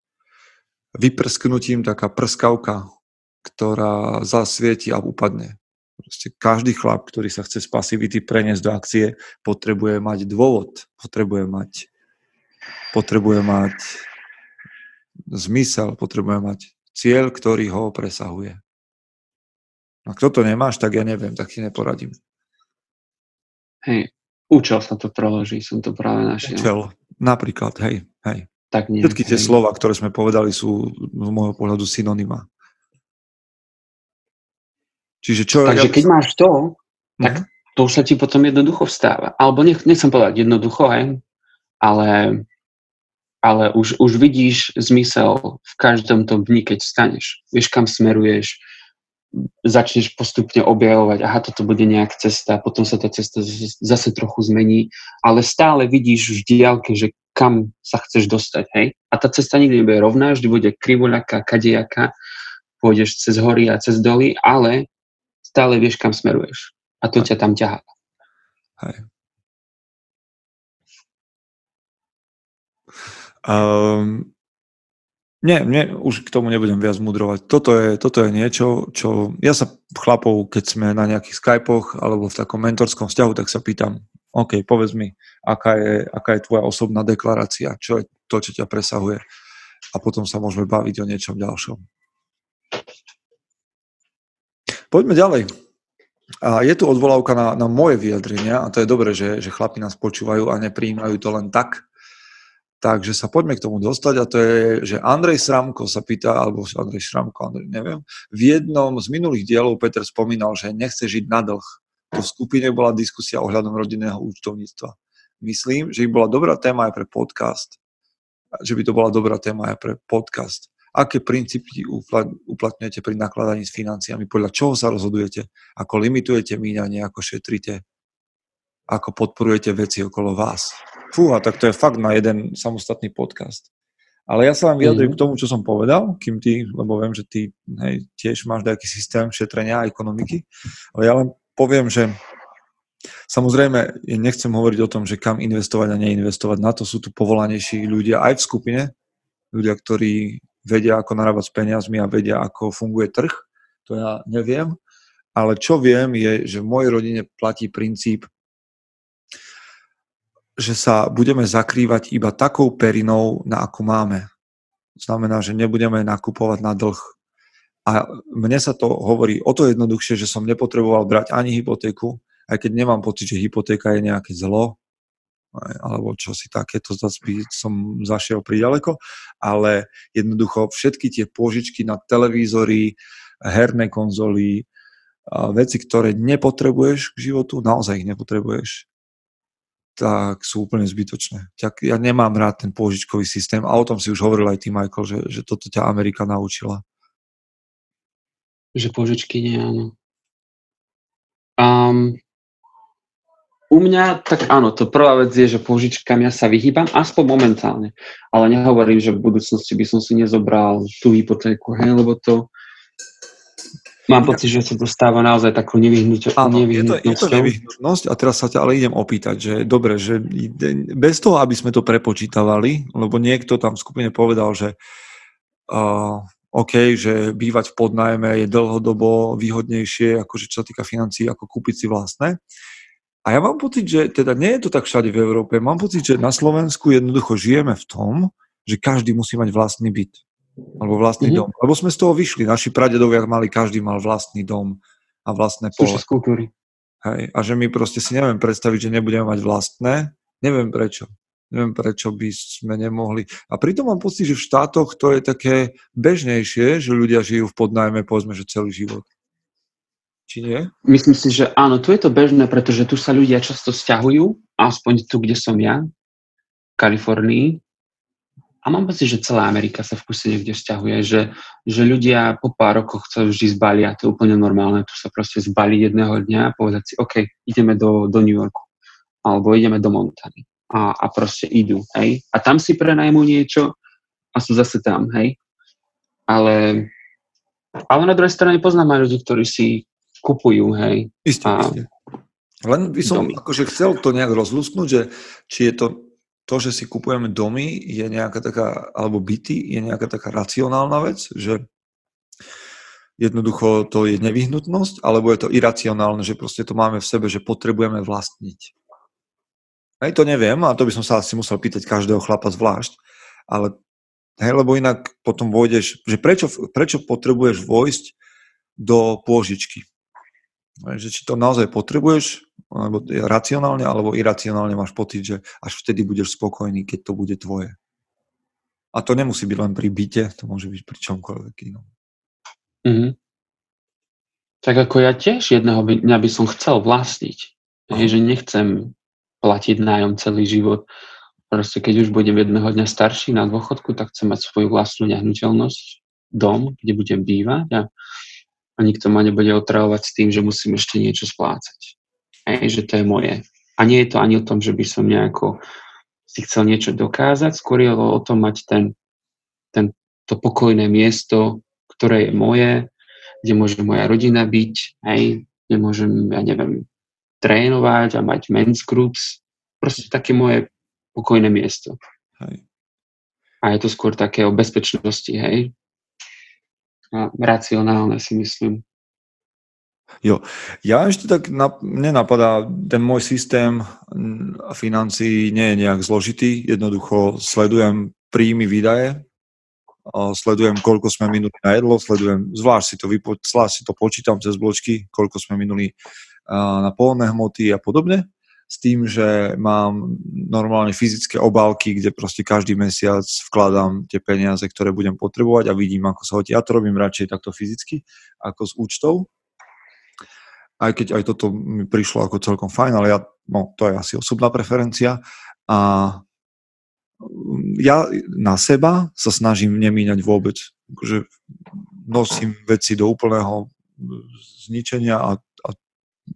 vyprsknutím, taká prskavka, ktorá zasvieti a upadne. Proste každý chlap, ktorý sa chce z pasivity preniesť do akcie, potrebuje mať dôvod, potrebuje mať, potrebuje mať zmysel, potrebuje mať cieľ, ktorý ho presahuje. Ak toto nemáš, tak ja neviem, tak ti neporadím. Hej, účel sa to preloží, som to práve našiel. Účel, napríklad, hej, hej. Tak nie, Všetky tie slova, ktoré sme povedali, sú z môjho pohľadu synonyma. Čiže čo... Takže ja... keď máš to, tak uh-huh. to už sa ti potom jednoducho vstáva. Alebo nech, nechcem povedať jednoducho, aj, ale, ale už, už vidíš zmysel v každom tom dni, keď staneš. Vieš, kam smeruješ, začneš postupne objavovať, aha, toto bude nejak cesta, potom sa tá cesta zase trochu zmení, ale stále vidíš v diálke, že kam sa chceš dostať, hej? A tá cesta nikdy nebude rovná, vždy bude krivoľaká, kadejaká, pôjdeš cez hory a cez doly, ale stále vieš, kam smeruješ. A to ťa tam ťahá. Hej. Um, nie, nie, už k tomu nebudem viac mudrovať. Toto je, toto je niečo, čo ja sa chlapov, keď sme na nejakých Skypoch alebo v takom mentorskom vzťahu, tak sa pýtam, OK, povedz mi, aká je, aká je tvoja osobná deklarácia, čo je to, čo ťa presahuje. A potom sa môžeme baviť o niečom ďalšom. Poďme ďalej. A je tu odvolávka na, na moje vyjadrenia a to je dobré, že, že chlapi nás počúvajú a nepríjmajú to len tak, Takže sa poďme k tomu dostať a to je, že Andrej Sramko sa pýta, alebo Andrej Šramko, Andrej, neviem, v jednom z minulých dielov Peter spomínal, že nechce žiť na dlh. To v skupine bola diskusia ohľadom rodinného účtovníctva. Myslím, že by bola dobrá téma aj pre podcast. Že by to bola dobrá téma aj pre podcast. Aké princípy uplatňujete pri nakladaní s financiami? Podľa čoho sa rozhodujete? Ako limitujete míňanie? Ako šetrite? Ako podporujete veci okolo vás? Fúha, tak to je fakt na jeden samostatný podcast. Ale ja sa vám vyjadrím mm. k tomu, čo som povedal, kým ty, lebo viem, že ty hej, tiež máš nejaký systém šetrenia a ekonomiky, ale ja len poviem, že samozrejme nechcem hovoriť o tom, že kam investovať a neinvestovať. Na to sú tu povolanejší ľudia aj v skupine, ľudia, ktorí vedia, ako narábať s peniazmi a vedia, ako funguje trh. To ja neviem. Ale čo viem, je, že v mojej rodine platí princíp že sa budeme zakrývať iba takou perinou, na akú máme. Znamená, že nebudeme nakupovať na dlh. A mne sa to hovorí o to jednoduchšie, že som nepotreboval brať ani hypotéku, aj keď nemám pocit, že hypotéka je nejaké zlo, alebo čo si takéto, zase som zašiel priďaleko, ale jednoducho všetky tie pôžičky na televízory, herné konzoly, veci, ktoré nepotrebuješ k životu, naozaj ich nepotrebuješ, tak sú úplne zbytočné. Ja nemám rád ten pôžičkový systém a o tom si už hovoril aj ty, Michael, že, že toto ťa Amerika naučila. Že pôžičky nie, áno. Um, u mňa, tak áno, to prvá vec je, že pôžičkám ja sa vyhýbam, aspoň momentálne. Ale nehovorím, že v budúcnosti by som si nezobral tú hypotéku, hej, lebo to, Mám pocit, že sa to stáva naozaj takú nevyhnutnosťou. Áno, je to, je to nevyhnutnosť a teraz sa ťa ale idem opýtať, že dobre, že bez toho, aby sme to prepočítavali, lebo niekto tam v skupine povedal, že uh, OK, že bývať v podnajme je dlhodobo výhodnejšie, akože čo sa týka financií, ako kúpiť si vlastné. A ja mám pocit, že teda nie je to tak všade v Európe. Mám pocit, že na Slovensku jednoducho žijeme v tom, že každý musí mať vlastný byt alebo vlastný mm-hmm. dom. Lebo sme z toho vyšli. Naši pradedovia mali, každý mal vlastný dom a vlastné pole. z kultúry. Hej. A že my proste si neviem predstaviť, že nebudeme mať vlastné. Neviem prečo. Neviem, prečo by sme nemohli. A pritom mám pocit, že v štátoch to je také bežnejšie, že ľudia žijú v podnajme, povedzme, že celý život. Či nie? Myslím si, že áno, tu je to bežné, pretože tu sa ľudia často stiahujú, aspoň tu, kde som ja, v Kalifornii, a mám pocit, že celá Amerika sa v kuse niekde vzťahuje, že, že ľudia po pár rokoch sa vždy zbalia, to je úplne normálne, tu sa proste zbalí jedného dňa a povedať si, OK, ideme do, do New Yorku, alebo ideme do Montany a, a proste idú, hej. A tam si prenajmú niečo a sú zase tam, hej. Ale, ale na druhej strane poznám aj ľudí, ktorí si kupujú, hej. Isté, a, isté. Len by som domy. akože chcel to nejak rozlúsknuť, že či je to to, že si kupujeme domy, je nejaká taká, alebo byty, je nejaká taká racionálna vec, že jednoducho to je nevyhnutnosť, alebo je to iracionálne, že proste to máme v sebe, že potrebujeme vlastniť. Hej, to neviem, a to by som sa asi musel pýtať každého chlapa zvlášť, ale hej, lebo inak potom vôjdeš, že prečo, prečo potrebuješ vojsť do pôžičky? Že či to naozaj potrebuješ, alebo racionálne alebo iracionálne máš pocit, že až vtedy budeš spokojný, keď to bude tvoje. A to nemusí byť len pri byte, to môže byť pri čomkoľvek inom. Mm-hmm. Tak ako ja tiež jedného dňa by som chcel vlastniť. Hej, že nechcem platiť nájom celý život. Proste keď už budem jedného dňa starší na dôchodku, tak chcem mať svoju vlastnú nehnuteľnosť, dom, kde budem bývať a, a nikto ma nebude otravovať s tým, že musím ešte niečo splácať. Hej, že to je moje. A nie je to ani o tom, že by som nejako si chcel niečo dokázať, skôr je o tom mať ten, ten, to pokojné miesto, ktoré je moje, kde môže moja rodina byť, hej, kde môžem, ja neviem, trénovať a mať men's groups. Proste také moje pokojné miesto. Hej. A je to skôr také o bezpečnosti, hej. A racionálne si myslím. Jo, ja ešte tak, na, mne napadá, ten môj systém financí nie je nejak zložitý, jednoducho sledujem príjmy, výdaje, sledujem, koľko sme minuli na jedlo, sledujem, zvlášť si to, vypo, zvlášť si to počítam cez bločky, koľko sme minuli na polné hmoty a podobne, s tým, že mám normálne fyzické obálky, kde proste každý mesiac vkladám tie peniaze, ktoré budem potrebovať a vidím, ako sa hodí. Ja to robím radšej takto fyzicky, ako s účtou, aj keď aj toto mi prišlo ako celkom fajn, ale ja, no, to je asi osobná preferencia a ja na seba sa snažím nemíňať vôbec. Akože nosím veci do úplného zničenia a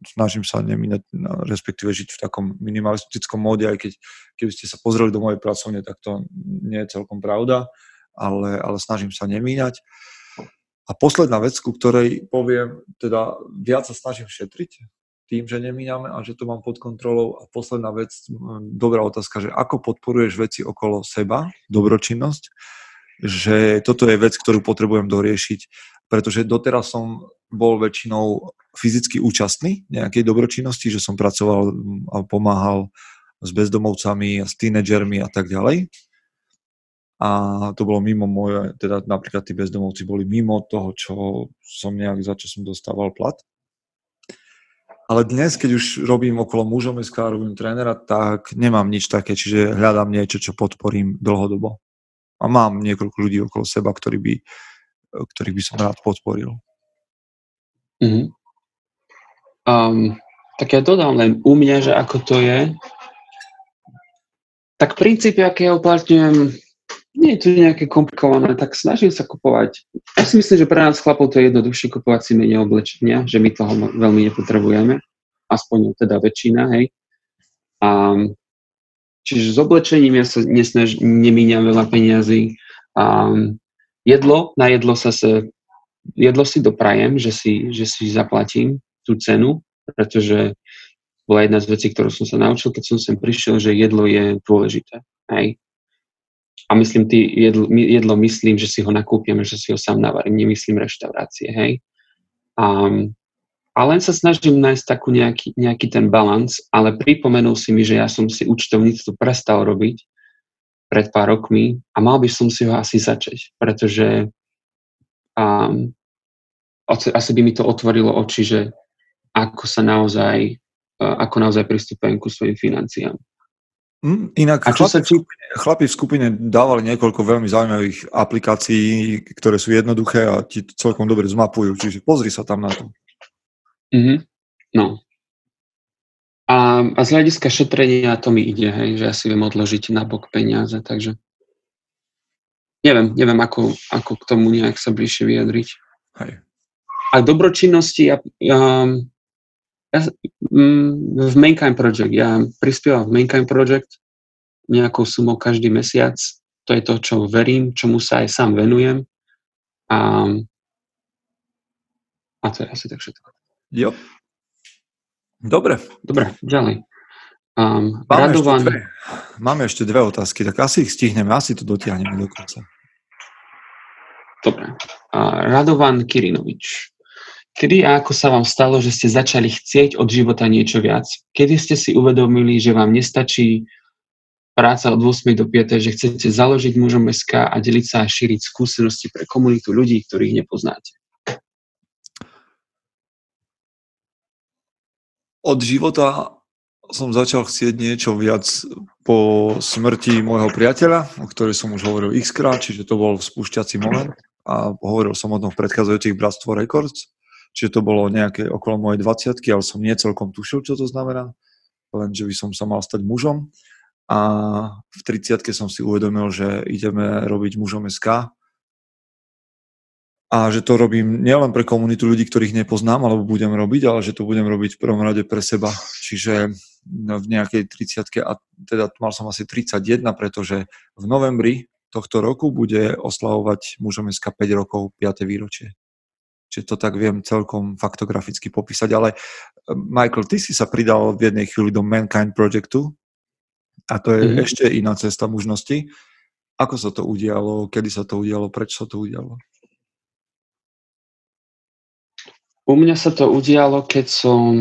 snažím sa nemínať, respektíve žiť v takom minimalistickom móde, aj keď keby ste sa pozreli do mojej pracovne, tak to nie je celkom pravda, ale, ale snažím sa nemíňať. A posledná vec, ku ktorej poviem, teda viac sa snažím šetriť tým, že nemíňame a že to mám pod kontrolou. A posledná vec, dobrá otázka, že ako podporuješ veci okolo seba, dobročinnosť, že toto je vec, ktorú potrebujem doriešiť, pretože doteraz som bol väčšinou fyzicky účastný nejakej dobročinnosti, že som pracoval a pomáhal s bezdomovcami a s tínedžermi a tak ďalej a to bolo mimo moje, teda napríklad tí bezdomovci boli mimo toho, čo som nejak, za čo som dostával plat. Ale dnes, keď už robím okolo mužov SK, robím trénera, tak nemám nič také, čiže hľadám niečo, čo podporím dlhodobo. A mám niekoľko ľudí okolo seba, ktorí by, ktorých by som rád podporil. Mm-hmm. Um, tak ja dodám len u mňa, že ako to je. Tak princípy, aké ja uplatňujem, nie je to nejaké komplikované, tak snažím sa kupovať. Ja si myslím, že pre nás chlapov to je jednoduchšie kupovať si menej oblečenia, že my toho veľmi nepotrebujeme. Aspoň teda väčšina, hej. A, čiže s oblečením ja sa nesnaž, nemíňam veľa peniazy. A, jedlo, na jedlo sa sa, jedlo si doprajem, že si, že si zaplatím tú cenu, pretože bola jedna z vecí, ktorú som sa naučil, keď som sem prišiel, že jedlo je dôležité. Hej a myslím, ty jedlo, jedlo myslím, že si ho nakúpim, že si ho sám navarím, nemyslím reštaurácie, hej. Um, a len sa snažím nájsť takú nejaký, nejaký ten balans, ale pripomenul si mi, že ja som si účtovníctvo prestal robiť pred pár rokmi a mal by som si ho asi začať, pretože um, asi by mi to otvorilo oči, že ako sa naozaj, uh, ako naozaj pristupujem ku svojim financiám. Mm, inak a čo chlapi, sa ti... chlapi v skupine dávali niekoľko veľmi zaujímavých aplikácií, ktoré sú jednoduché a ti celkom dobre zmapujú, čiže pozri sa tam na to. Mm-hmm. No. A, a z hľadiska šetrenia to mi ide, hej, že ja si viem odložiť na bok peniaze, takže neviem, neviem ako, ako k tomu nejak sa bližšie vyjadriť. Hej. A dobročinnosti, ja, ja, ja, mm, v Mankind Project, ja prispievam v Mankind Project nejakou sumou každý mesiac. To je to, čo verím, čomu sa aj sám venujem. A, a to je asi tak všetko. Jo. Dobre. Dobre, ďalej. Um, máme, Radovan... ešte dve, máme ešte dve otázky, tak asi ich stihneme, asi to dotiahneme do konca. Dobre. Uh, Radovan Kirinovič. Kedy a ako sa vám stalo, že ste začali chcieť od života niečo viac? Kedy ste si uvedomili, že vám nestačí práca od 8 do 5, že chcete založiť mužom SK a deliť sa a šíriť skúsenosti pre komunitu ľudí, ktorých nepoznáte? Od života som začal chcieť niečo viac po smrti môjho priateľa, o ktorej som už hovoril x krát, čiže to bol spúšťací moment. A hovoril som o tom v predchádzajúcich Bratstvo Records, čiže to bolo nejaké okolo mojej 20 ale som nie celkom tušil, čo to znamená, len že by som sa mal stať mužom. A v 30 som si uvedomil, že ideme robiť mužom SK a že to robím nielen pre komunitu ľudí, ktorých nepoznám, alebo budem robiť, ale že to budem robiť v prvom rade pre seba. Čiže v nejakej 30 a teda mal som asi 31, pretože v novembri tohto roku bude oslavovať mužom SK 5 rokov 5. výročie. Čiže to tak viem celkom faktograficky popísať, ale eh, Michael, ty si sa pridal v jednej chvíli do Mankind Projectu a to je mm-hmm. ešte iná cesta možnosti. Ako sa to udialo, kedy sa to udialo, prečo sa to udialo? U mňa sa to udialo, keď som...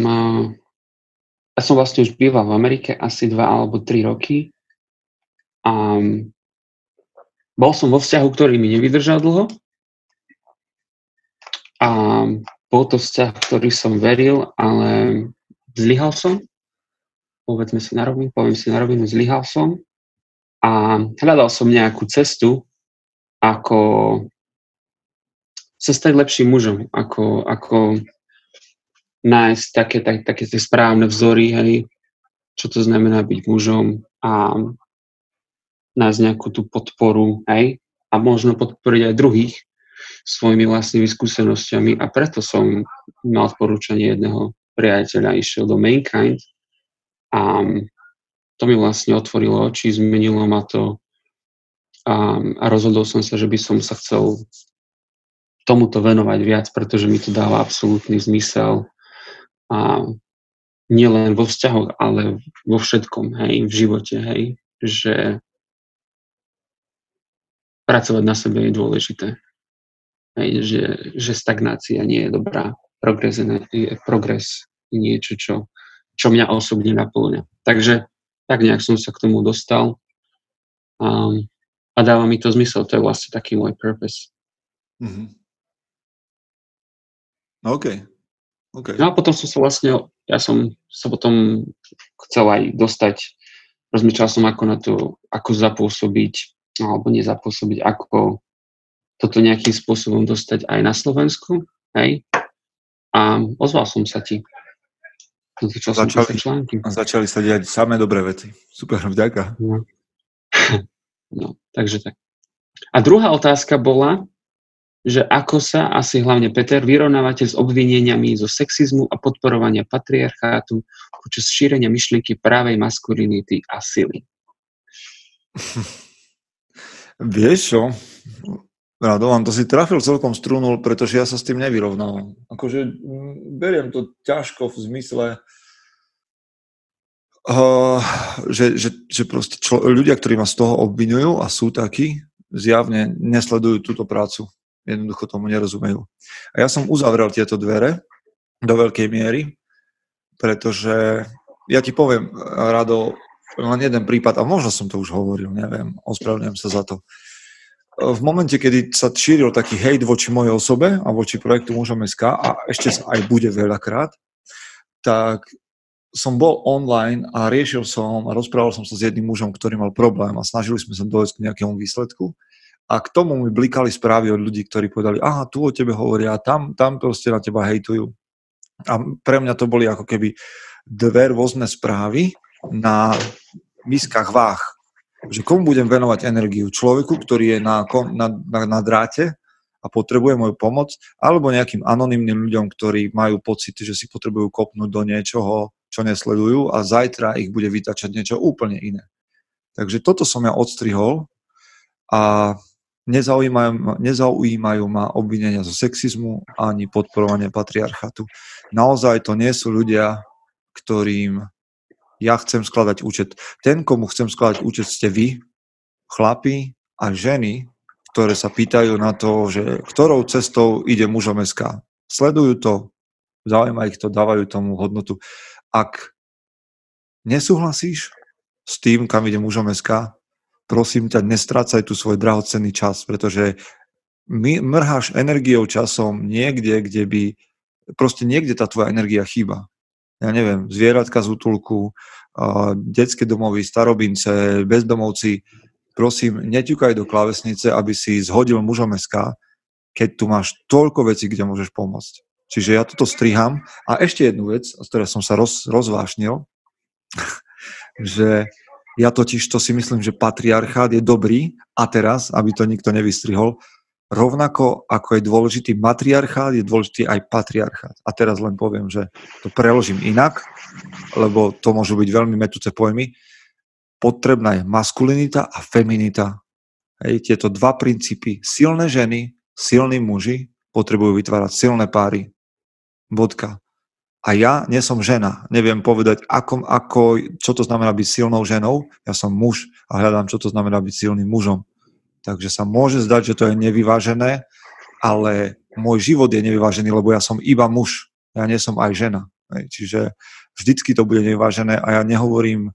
Ja som vlastne už býval v Amerike asi dva alebo tri roky. A bol som vo vzťahu, ktorý mi nevydržal dlho. A bol to vzťah, ktorý som veril, ale zlyhal som. Povedzme si na rovinu, poviem si na rovinu, zlyhal som. A hľadal som nejakú cestu, ako sa stať lepším mužom, ako, ako nájsť také, tak, také tie správne vzory, hej, čo to znamená byť mužom a nájsť nejakú tú podporu, hej, a možno podporiť aj druhých svojimi vlastnými skúsenostiami a preto som mal odporúčanie jedného priateľa, išiel do Mankind. A to mi vlastne otvorilo oči, zmenilo ma to. A, a rozhodol som sa, že by som sa chcel tomuto venovať viac, pretože mi to dáva absolútny zmysel a nielen vo vzťahoch, ale vo všetkom, hej, v živote, hej, že pracovať na sebe je dôležité. Hej, že, že stagnácia nie je dobrá. Progres je, progres je niečo, čo, čo mňa osobne naplňa. Takže tak nejak som sa k tomu dostal a, a dáva mi to zmysel. To je vlastne taký môj purpose. Mm-hmm. OK. okay. No a potom som sa vlastne, ja som sa potom chcel aj dostať, rozmýšľal som ako na to, ako zapôsobiť, alebo nezapôsobiť, ako toto nejakým spôsobom dostať aj na Slovensku, hej? A ozval som sa ti. Začal začali, články. A začali sa diať samé dobré veci. Super, vďaka. No. no, takže tak. A druhá otázka bola, že ako sa asi hlavne Peter vyrovnávate s obvineniami zo sexizmu a podporovania patriarchátu počas šírenia myšlienky právej maskulinity a sily. Vieš čo? Radovan, to si trafil celkom strunul, pretože ja sa s tým nevyrovnávam. Akože beriem to ťažko v zmysle, uh, že, že, že proste člo, ľudia, ktorí ma z toho obvinujú a sú takí, zjavne nesledujú túto prácu jednoducho tomu nerozumejú. A ja som uzavrel tieto dvere do veľkej miery, pretože ja ti poviem, Rado, len jeden prípad, a možno som to už hovoril, neviem, ospravedlňujem sa za to. V momente, kedy sa šíril taký hejt voči mojej osobe a voči projektu Mužom SK a ešte sa aj bude veľakrát, tak som bol online a riešil som a rozprával som sa s jedným mužom, ktorý mal problém a snažili sme sa dojsť k nejakému výsledku a k tomu mi blikali správy od ľudí, ktorí povedali, aha, tu o tebe hovoria, tam, tam proste na teba hejtujú. A pre mňa to boli ako keby dve rôzne správy na miskách váh. Že komu budem venovať energiu? Človeku, ktorý je na, na, na, na dráte a potrebuje moju pomoc, alebo nejakým anonymným ľuďom, ktorí majú pocit, že si potrebujú kopnúť do niečoho, čo nesledujú a zajtra ich bude vytačať niečo úplne iné. Takže toto som ja odstrihol a Nezaujímajú, nezaujímajú ma obvinenia zo sexizmu ani podporovanie patriarchatu. Naozaj to nie sú ľudia, ktorým ja chcem skladať účet. Ten, komu chcem skladať účet, ste vy, chlapi a ženy, ktoré sa pýtajú na to, že ktorou cestou ide mužom SK. Sledujú to, zaujíma ich to, dávajú tomu hodnotu. Ak nesúhlasíš s tým, kam ide mužom SK, prosím ťa, nestrácaj tu svoj drahocenný čas, pretože my mrháš energiou časom niekde, kde by proste niekde tá tvoja energia chýba. ja neviem, zvieratka z útulku, detské domovy, starobince, bezdomovci, prosím, neťukaj do klávesnice, aby si zhodil mužom SK, keď tu máš toľko vecí, kde môžeš pomôcť. Čiže ja toto striham. A ešte jednu vec, z ktorej som sa roz, rozvášnil, že ja totiž to si myslím, že patriarchát je dobrý a teraz, aby to nikto nevystrihol, rovnako ako je dôležitý matriarchát, je dôležitý aj patriarchát. A teraz len poviem, že to preložím inak, lebo to môžu byť veľmi metúce pojmy. Potrebná je maskulinita a feminita. Hej, tieto dva princípy. Silné ženy, silní muži potrebujú vytvárať silné páry. Bodka. A ja nie som žena. Neviem povedať, ako, ako, čo to znamená byť silnou ženou. Ja som muž a hľadám, čo to znamená byť silným mužom. Takže sa môže zdať, že to je nevyvážené, ale môj život je nevyvážený, lebo ja som iba muž, ja nie som aj žena. Čiže vždycky to bude nevyvážené a ja nehovorím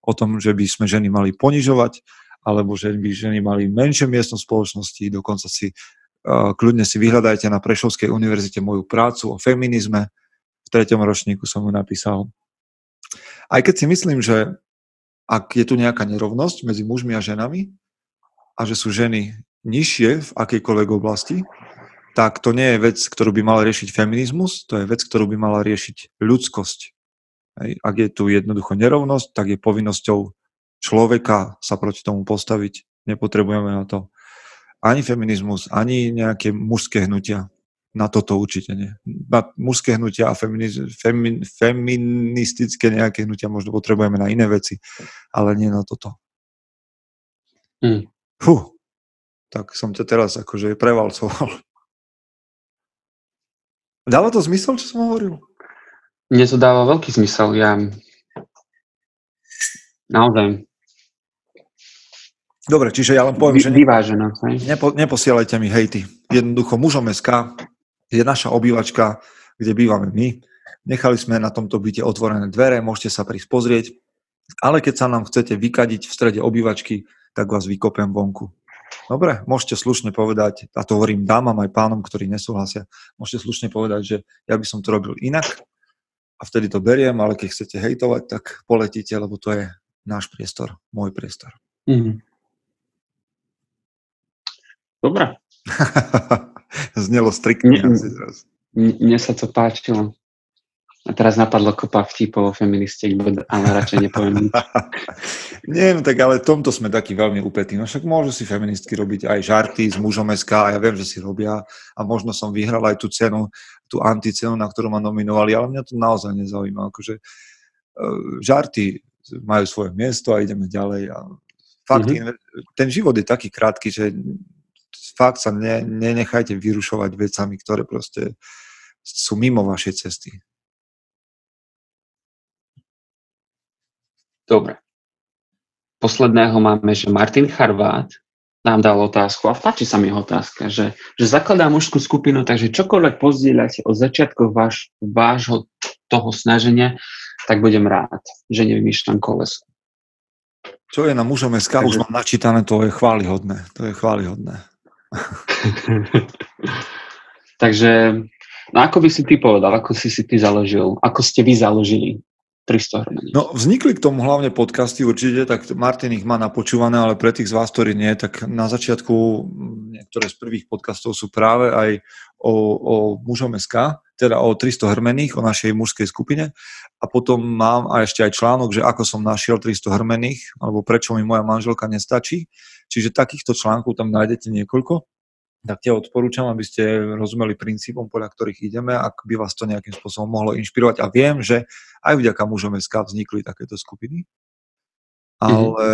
o tom, že by sme ženy mali ponižovať, alebo že by ženy mali menšie miesto v spoločnosti, dokonca si uh, kľudne si vyhľadajte na Prešovskej univerzite moju prácu o feminizme, treťom ročníku som ju napísal. Aj keď si myslím, že ak je tu nejaká nerovnosť medzi mužmi a ženami, a že sú ženy nižšie v akejkoľvek oblasti, tak to nie je vec, ktorú by mal riešiť feminizmus, to je vec, ktorú by mala riešiť ľudskosť. Ak je tu jednoducho nerovnosť, tak je povinnosťou človeka sa proti tomu postaviť. Nepotrebujeme na to ani feminizmus, ani nejaké mužské hnutia. Na toto určite nie. Na mužské hnutia a feminiz, femi, feministické nejaké hnutia možno potrebujeme na iné veci, ale nie na toto. Mm. Fú, tak som ťa teraz akože prevalcoval. Dáva to zmysel, čo som hovoril? Mne to dáva veľký zmysel. Ja naozaj Dobre, čiže ja len poviem, že vyvážená, nepo, neposielajte mi hejty. Jednoducho mužom SK je naša obývačka, kde bývame my. Nechali sme na tomto byte otvorené dvere, môžete sa prísť pozrieť, ale keď sa nám chcete vykadiť v strede obývačky, tak vás vykopem vonku. Dobre, môžete slušne povedať, a to hovorím dámam aj pánom, ktorí nesúhlasia, môžete slušne povedať, že ja by som to robil inak a vtedy to beriem, ale keď chcete hejtovať, tak poletíte, lebo to je náš priestor, môj priestor. Mm-hmm. Dobre. Znelo striktne. Mne sa to páčilo. A teraz napadlo kopa vtipov o feministiek, ale radšej nepoviem Nie, no tak ale v tomto sme takí veľmi upetí. No však môžu si feministky robiť aj žarty s mužom SK a ja viem, že si robia a možno som vyhral aj tú cenu, tú anticenu, na ktorú ma nominovali, ale mňa to naozaj nezaujíma. Akože, uh, žarty majú svoje miesto a ideme ďalej. A fakt, mm-hmm. ten život je taký krátky, že fakt sa ne, nenechajte vyrušovať vecami, ktoré proste sú mimo vašej cesty. Dobre. Posledného máme, že Martin Charvát nám dal otázku a páči sa mi otázka, že, že zakladá mužskú skupinu, takže čokoľvek pozdieľate o začiatkoch váš, vášho toho snaženia, tak budem rád, že nevymýšľam koleso. Čo je na mužom SK, takže... už mám načítané, to je chválihodné. To je chválihodné. takže, no ako by si ty povedal, ako si si ty založil, ako ste vy založili 300 hromení. No, vznikli k tomu hlavne podcasty určite, tak Martin ich má napočúvané, ale pre tých z vás, ktorí nie, tak na začiatku niektoré z prvých podcastov sú práve aj o, o mužom SK, teda o 300 hrmených, o našej mužskej skupine. A potom mám aj ešte aj článok, že ako som našiel 300 hrmených, alebo prečo mi moja manželka nestačí. Čiže takýchto článkov tam nájdete niekoľko tak ja odporúčam, aby ste rozumeli princípom, podľa ktorých ideme, ak by vás to nejakým spôsobom mohlo inšpirovať. A viem, že aj vďaka mužom SK vznikli takéto skupiny. Mhm. Ale,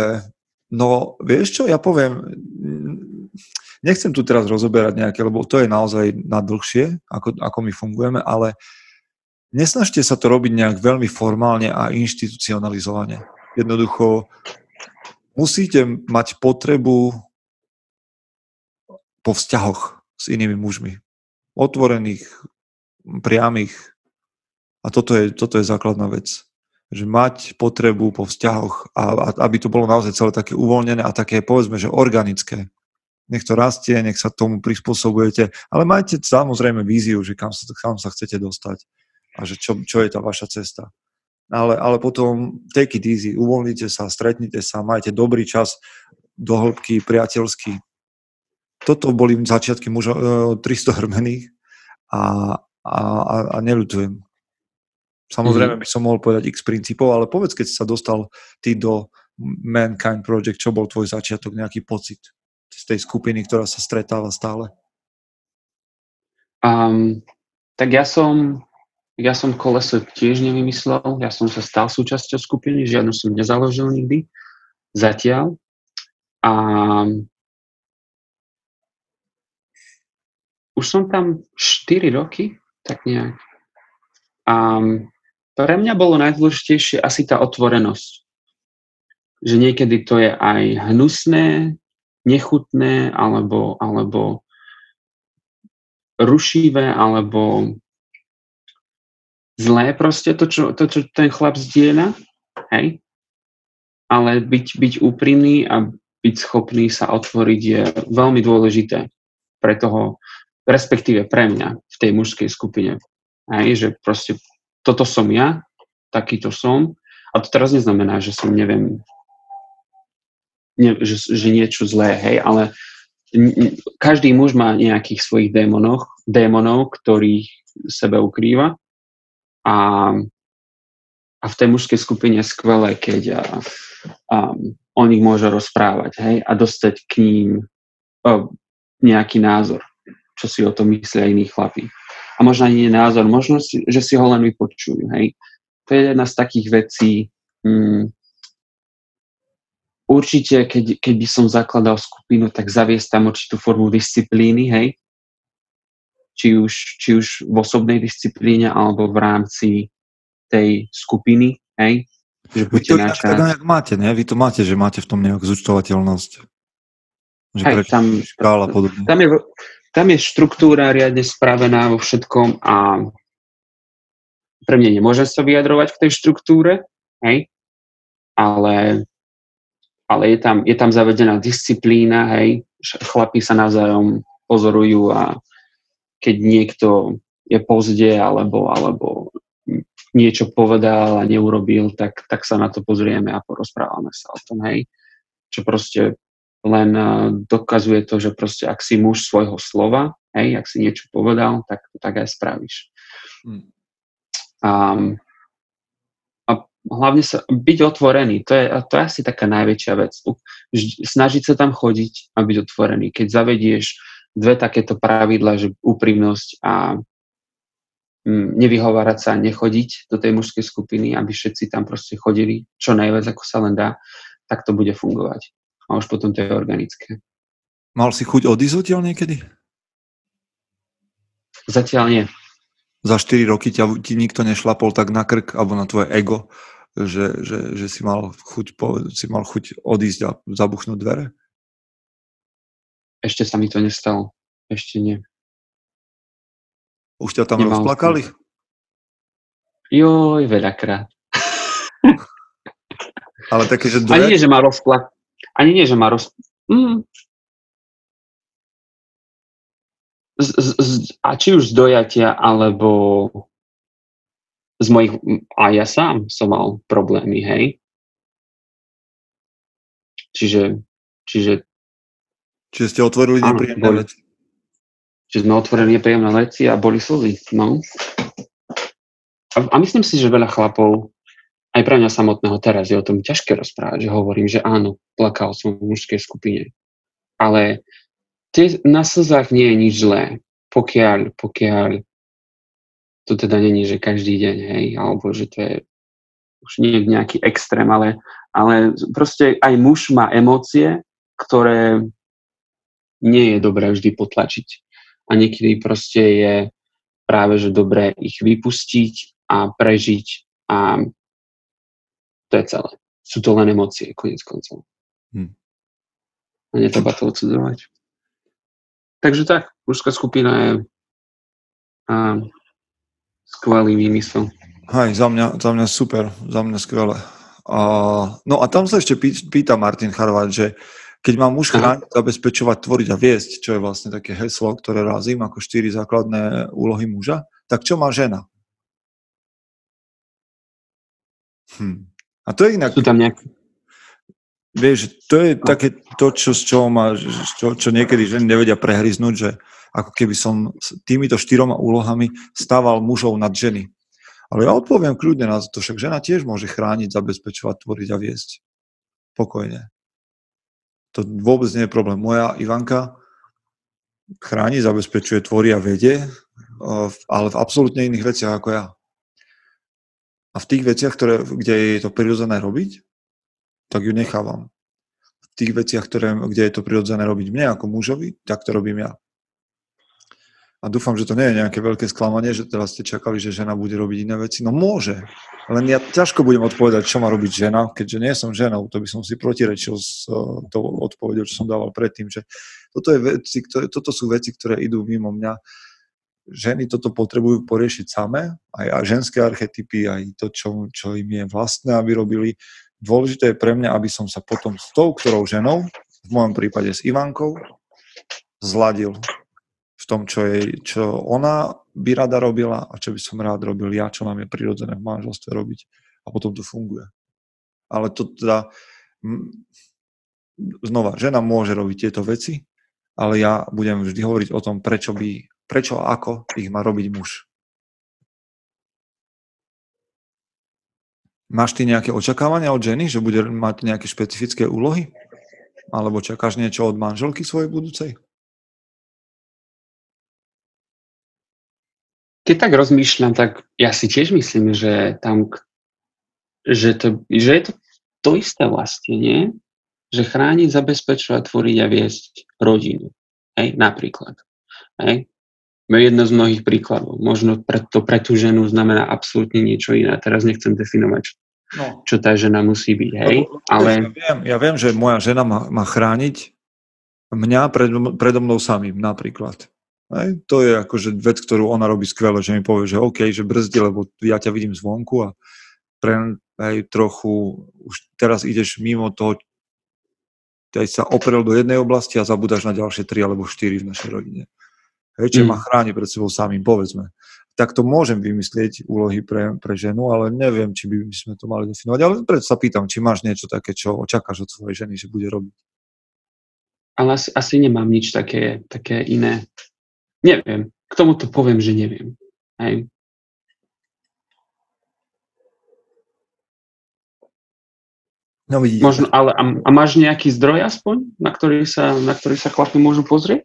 no, vieš čo, ja poviem, nechcem tu teraz rozoberať nejaké, lebo to je naozaj na dlhšie, ako, ako my fungujeme, ale nesnažte sa to robiť nejak veľmi formálne a inštitucionalizovane. Jednoducho musíte mať potrebu po vzťahoch s inými mužmi. Otvorených, priamých. A toto je, toto je základná vec. Že mať potrebu po vzťahoch a, a aby to bolo naozaj celé také uvoľnené a také, povedzme, že organické. Nech to rastie, nech sa tomu prispôsobujete, ale majte samozrejme víziu, že kam sa, kam sa chcete dostať. a že čo, čo je tá vaša cesta. Ale, ale potom take it easy, uvoľnite sa, stretnite sa, majte dobrý čas, do hĺbky, priateľský. Toto boli začiatky mužo, 300 e, hrmených a, a, a, a neľutujem. Samozrejme mm. by som mohol povedať x princípov, ale povedz, keď sa dostal ty do Mankind Project, čo bol tvoj začiatok, nejaký pocit z tej skupiny, ktorá sa stretáva stále? Um, tak ja som, ja som koleso tiež nevymyslel, ja som sa stal súčasťou skupiny, žiadnu som nezaložil nikdy, zatiaľ. A už som tam 4 roky, tak nejak. A pre mňa bolo najdôležitejšie asi tá otvorenosť. Že niekedy to je aj hnusné, nechutné, alebo, alebo rušivé, alebo zlé proste to, čo, to, čo ten chlap zdieľa, hej? Ale byť, byť úprimný a byť schopný sa otvoriť je veľmi dôležité pre toho, respektíve pre mňa v tej mužskej skupine. Hej, že proste toto som ja, takýto som. A to teraz neznamená, že som neviem, ne, že, že niečo zlé, hej, ale každý muž má nejakých svojich démonov, démonov, ktorých sebe ukrýva. A, a v tej mužskej skupine je skvelé, keď a, o nich môže rozprávať, hej, a dostať k ním o, nejaký názor, čo si o tom myslia iní chlapí a možno ani nie názor, možno, si, že si ho len vypočujú. Hej. To je jedna z takých vecí. Hmm, určite, keď, keď by som zakladal skupinu, tak zaviesť tam určitú formu disciplíny, hej. Či už, či už v osobnej disciplíne, alebo v rámci tej skupiny, hej. Že Vy to inak teda máte, ne? Vy to máte, že máte v tom nejakú zúčtovateľnosť. Že hej, tam, škála podobne. Tam je, tam je štruktúra riadne spravená vo všetkom a pre mňa nemôže sa vyjadrovať k tej štruktúre, hej, ale, ale je, tam, je tam zavedená disciplína, hej, chlapí sa navzájom pozorujú a keď niekto je pozde alebo, alebo niečo povedal a neurobil, tak, tak sa na to pozrieme a porozprávame sa o tom, hej. Čo proste len eh, dokazuje to, že proste ak si muž svojho slova, hej, ak si niečo povedal, tak to tak aj spravíš. Hmm. A, a hlavne sa, byť otvorený, to je, to je asi taká najväčšia vec. Snažiť sa tam chodiť a byť otvorený. Keď zavedieš dve takéto pravidla, že úprimnosť a mm, nevyhovárať sa, nechodiť do tej mužskej skupiny, aby všetci tam proste chodili čo najviac, ako sa len dá, tak to bude fungovať a už potom to je organické. Mal si chuť odísť odtiaľ niekedy? Zatiaľ nie. Za 4 roky ťa, ti nikto nešlapol tak na krk alebo na tvoje ego, že, že, že si, mal chuť, si mal chuť odísť a zabuchnúť dvere? Ešte sa mi to nestalo. Ešte nie. Už ťa tam Nemal rozplakali? Joj, veľakrát. Ale také, že dve... Ani nie, že ma rozplak ani nie, že ma roz... Mm. Z, z, z, a či už z dojatia, alebo z mojich... A ja sám som mal problémy, hej. Čiže... Čiže, čiže ste otvorili nepríjemné veci. Čiže sme otvorili nepríjemné veci a boli slzy, no. A, a myslím si, že veľa chlapov aj pre mňa samotného teraz je o tom ťažké rozprávať, že hovorím, že áno, plakal som v mužskej skupine. Ale tie, na slzách nie je nič zlé, pokiaľ, pokiaľ to teda není, že každý deň, hej, alebo že to je už nie je nejaký extrém, ale, ale proste aj muž má emócie, ktoré nie je dobré vždy potlačiť. A niekedy proste je práve, že dobré ich vypustiť a prežiť a to je celé. Sú to len emócie, konec koncov. Hm. A netreba to odsudzovať. Takže tak, mužská skupina je a, skvelý výmysel. Hej, za mňa, za mňa super, za mňa skvelé. A, no a tam sa ešte pýta Martin Charvat, že keď má muž chrániť, zabezpečovať, tvoriť a viesť, čo je vlastne také heslo, ktoré razím ako štyri základné úlohy muža, tak čo má žena? Hm. A to je inak... Sú tam nejaké... Vieš, to je také to, čo, z čoho ma, čo, čo niekedy ženy nevedia prehryznúť, že ako keby som s týmito štyroma úlohami stával mužov nad ženy. Ale ja odpoviem kľudne na to, však žena tiež môže chrániť, zabezpečovať, tvoriť a viesť. Pokojne. To vôbec nie je problém. Moja Ivanka chráni, zabezpečuje, tvorí a vedie, ale v absolútne iných veciach ako ja. A v tých veciach, ktoré, kde je to prirodzené robiť, tak ju nechávam. V tých veciach, ktoré, kde je to prirodzené robiť mne ako mužovi, tak to robím ja. A dúfam, že to nie je nejaké veľké sklamanie, že teraz ste čakali, že žena bude robiť iné veci. No môže, len ja ťažko budem odpovedať, čo má robiť žena, keďže nie som ženou, to by som si protirečil s uh, tou odpovedou, čo som dával predtým, že toto, je veci, ktoré, toto sú veci, ktoré idú mimo mňa. Ženy toto potrebujú poriešiť samé, aj, aj ženské archetypy, aj to, čo, čo im je vlastné, aby robili. Dôležité je pre mňa, aby som sa potom s tou, ktorou ženou, v mojom prípade s Ivankou, zladil v tom, čo, je, čo ona by rada robila a čo by som rád robil ja, čo nám je prirodzené v manželstve robiť. A potom to funguje. Ale to teda, znova, žena môže robiť tieto veci, ale ja budem vždy hovoriť o tom, prečo by, prečo a ako ich má robiť muž. Máš ty nejaké očakávania od ženy, že bude mať nejaké špecifické úlohy? Alebo čakáš niečo od manželky svojej budúcej? Keď tak rozmýšľam, tak ja si tiež myslím, že tam, že, to, že je to to isté vlastne, nie? Že chrániť, zabezpečovať, tvoriť a viesť rodinu. Hej, napríklad. Hej. Jedno z mnohých príkladov. Možno pre, to pre tú ženu znamená absolútne niečo iné. Teraz nechcem definovať, no. čo tá žena musí byť. Hej, no, ale... Ja viem, ja viem, že moja žena má, má chrániť mňa pred, predo mnou samým napríklad. Hej, to je akože vec, ktorú ona robí skvele, že mi povie, že OK, že brzdi, lebo ja ťa vidím zvonku a pre, hej, trochu už teraz ideš mimo toho, aj sa oprel do jednej oblasti a zabudáš na ďalšie tri alebo štyri v našej rodine. Hej, čiže mm. ma chráni pred sebou samým, povedzme. Tak to môžem vymyslieť úlohy pre, pre ženu, ale neviem, či by sme to mali definovať. Ale preto sa pýtam, či máš niečo také, čo očakáš od svojej ženy, že bude robiť. Ale asi, asi nemám nič také, také iné Neviem. K tomuto poviem, že neviem. Hej. No vidíte. Možno, ale a, a máš nejaký zdroj aspoň, na ktorý sa, na ktorý sa chlapi môžu pozrieť?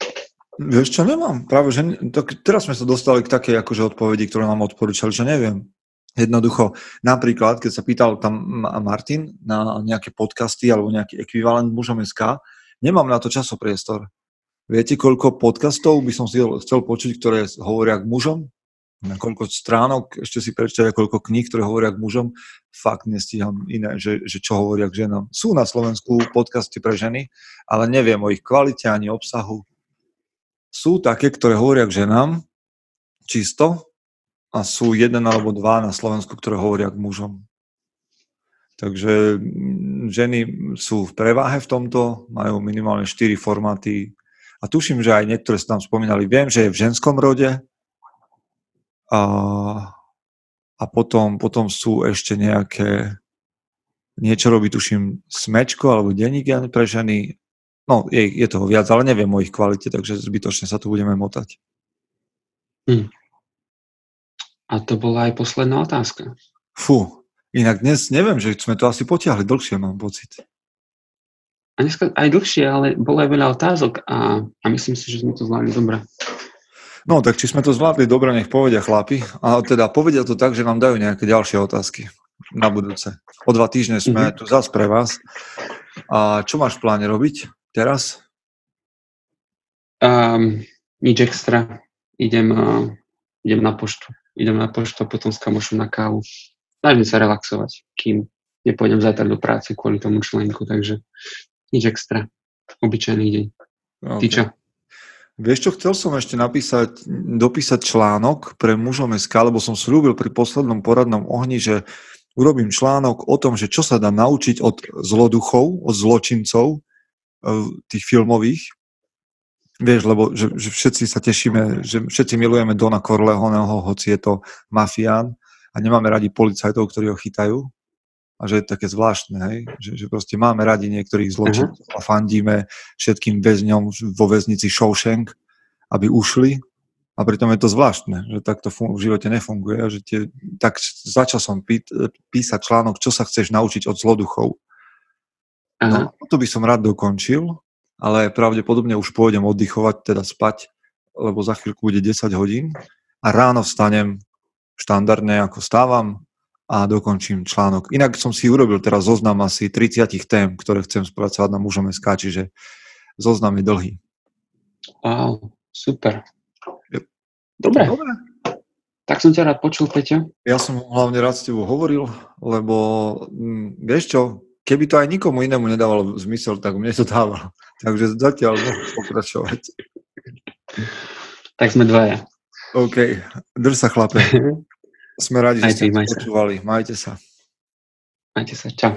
Vieš čo, nemám. Práve, že tak teraz sme sa dostali k takej akože odpovedi, ktorú nám odporúčali, že neviem. Jednoducho, napríklad, keď sa pýtal tam Martin na nejaké podcasty alebo nejaký ekvivalent mužom SK, nemám na to časopriestor. Viete, koľko podcastov by som chcel počuť, ktoré hovoria k mužom? Na koľko stránok, ešte si prečítaj, koľko kníh, ktoré hovoria k mužom, fakt nestíham iné, že, že čo hovoria k ženám. Sú na Slovensku podcasty pre ženy, ale neviem o ich kvalite ani obsahu. Sú také, ktoré hovoria k ženám, čisto, a sú jeden alebo dva na Slovensku, ktoré hovoria k mužom. Takže mm, ženy sú v preváhe v tomto, majú minimálne 4 formáty a tuším, že aj niektoré sa tam spomínali. Viem, že je v ženskom rode a, a potom, potom sú ešte nejaké niečo robí, tuším, smečko alebo denník pre ženy. No, je, je toho viac, ale neviem o ich kvalite, takže zbytočne sa tu budeme motať. Hm. A to bola aj posledná otázka. Fú, inak dnes neviem, že sme to asi potiahli dlhšie, mám pocit a dneska aj dlhšie, ale bolo aj veľa otázok a, a myslím si, že sme to zvládli dobre. No, tak či sme to zvládli dobre, nech povedia chlapi. A teda povedia to tak, že nám dajú nejaké ďalšie otázky na budúce. O dva týždne sme mm-hmm. tu zase pre vás. A čo máš v pláne robiť teraz? Um, nič extra. Idem, uh, idem na poštu. Idem na poštu a potom s kamošom na kávu. Snažím sa relaxovať, kým nepôjdem zajtra do práce kvôli tomu členku, takže nič extra. Obyčajný deň. Okay. Ty čo? Vieš čo, chcel som ešte napísať, dopísať článok pre mužom SK, lebo som slúbil pri poslednom poradnom ohni, že urobím článok o tom, že čo sa dá naučiť od zloduchov, od zločincov, eh, tých filmových. Vieš, lebo že, že všetci sa tešíme, že všetci milujeme Dona Corleoneho, hoci je to mafián a nemáme radi policajtov, ktorí ho chytajú. A že je také zvláštne, hej? Že, že proste máme radi niektorých zločincov uh-huh. a fandíme všetkým väzňom vo väznici Shawshank, aby ušli a pritom je to zvláštne, že takto fun- v živote nefunguje a že tie, tak začal som pí- písať článok, čo sa chceš naučiť od zloduchov. No, to by som rád dokončil, ale pravdepodobne už pôjdem oddychovať, teda spať, lebo za chvíľku bude 10 hodín a ráno vstanem štandardne, ako stávam, a dokončím článok. Inak som si urobil teraz zoznam asi 30 tém, ktoré chcem spracovať na mužom SK, čiže zoznam je dlhý. Wow, super. Dobre. Dobre. Tak som ťa rád počul, Peťo. Ja som hlavne rád s tebou hovoril, lebo m, mm, vieš čo, keby to aj nikomu inému nedávalo zmysel, tak mne to dávalo. Takže zatiaľ môžem pokračovať. Tak sme dvaja. OK, drž sa chlape. Sme radi, že ste počúvali. Majte sa. Majte sa. Čau.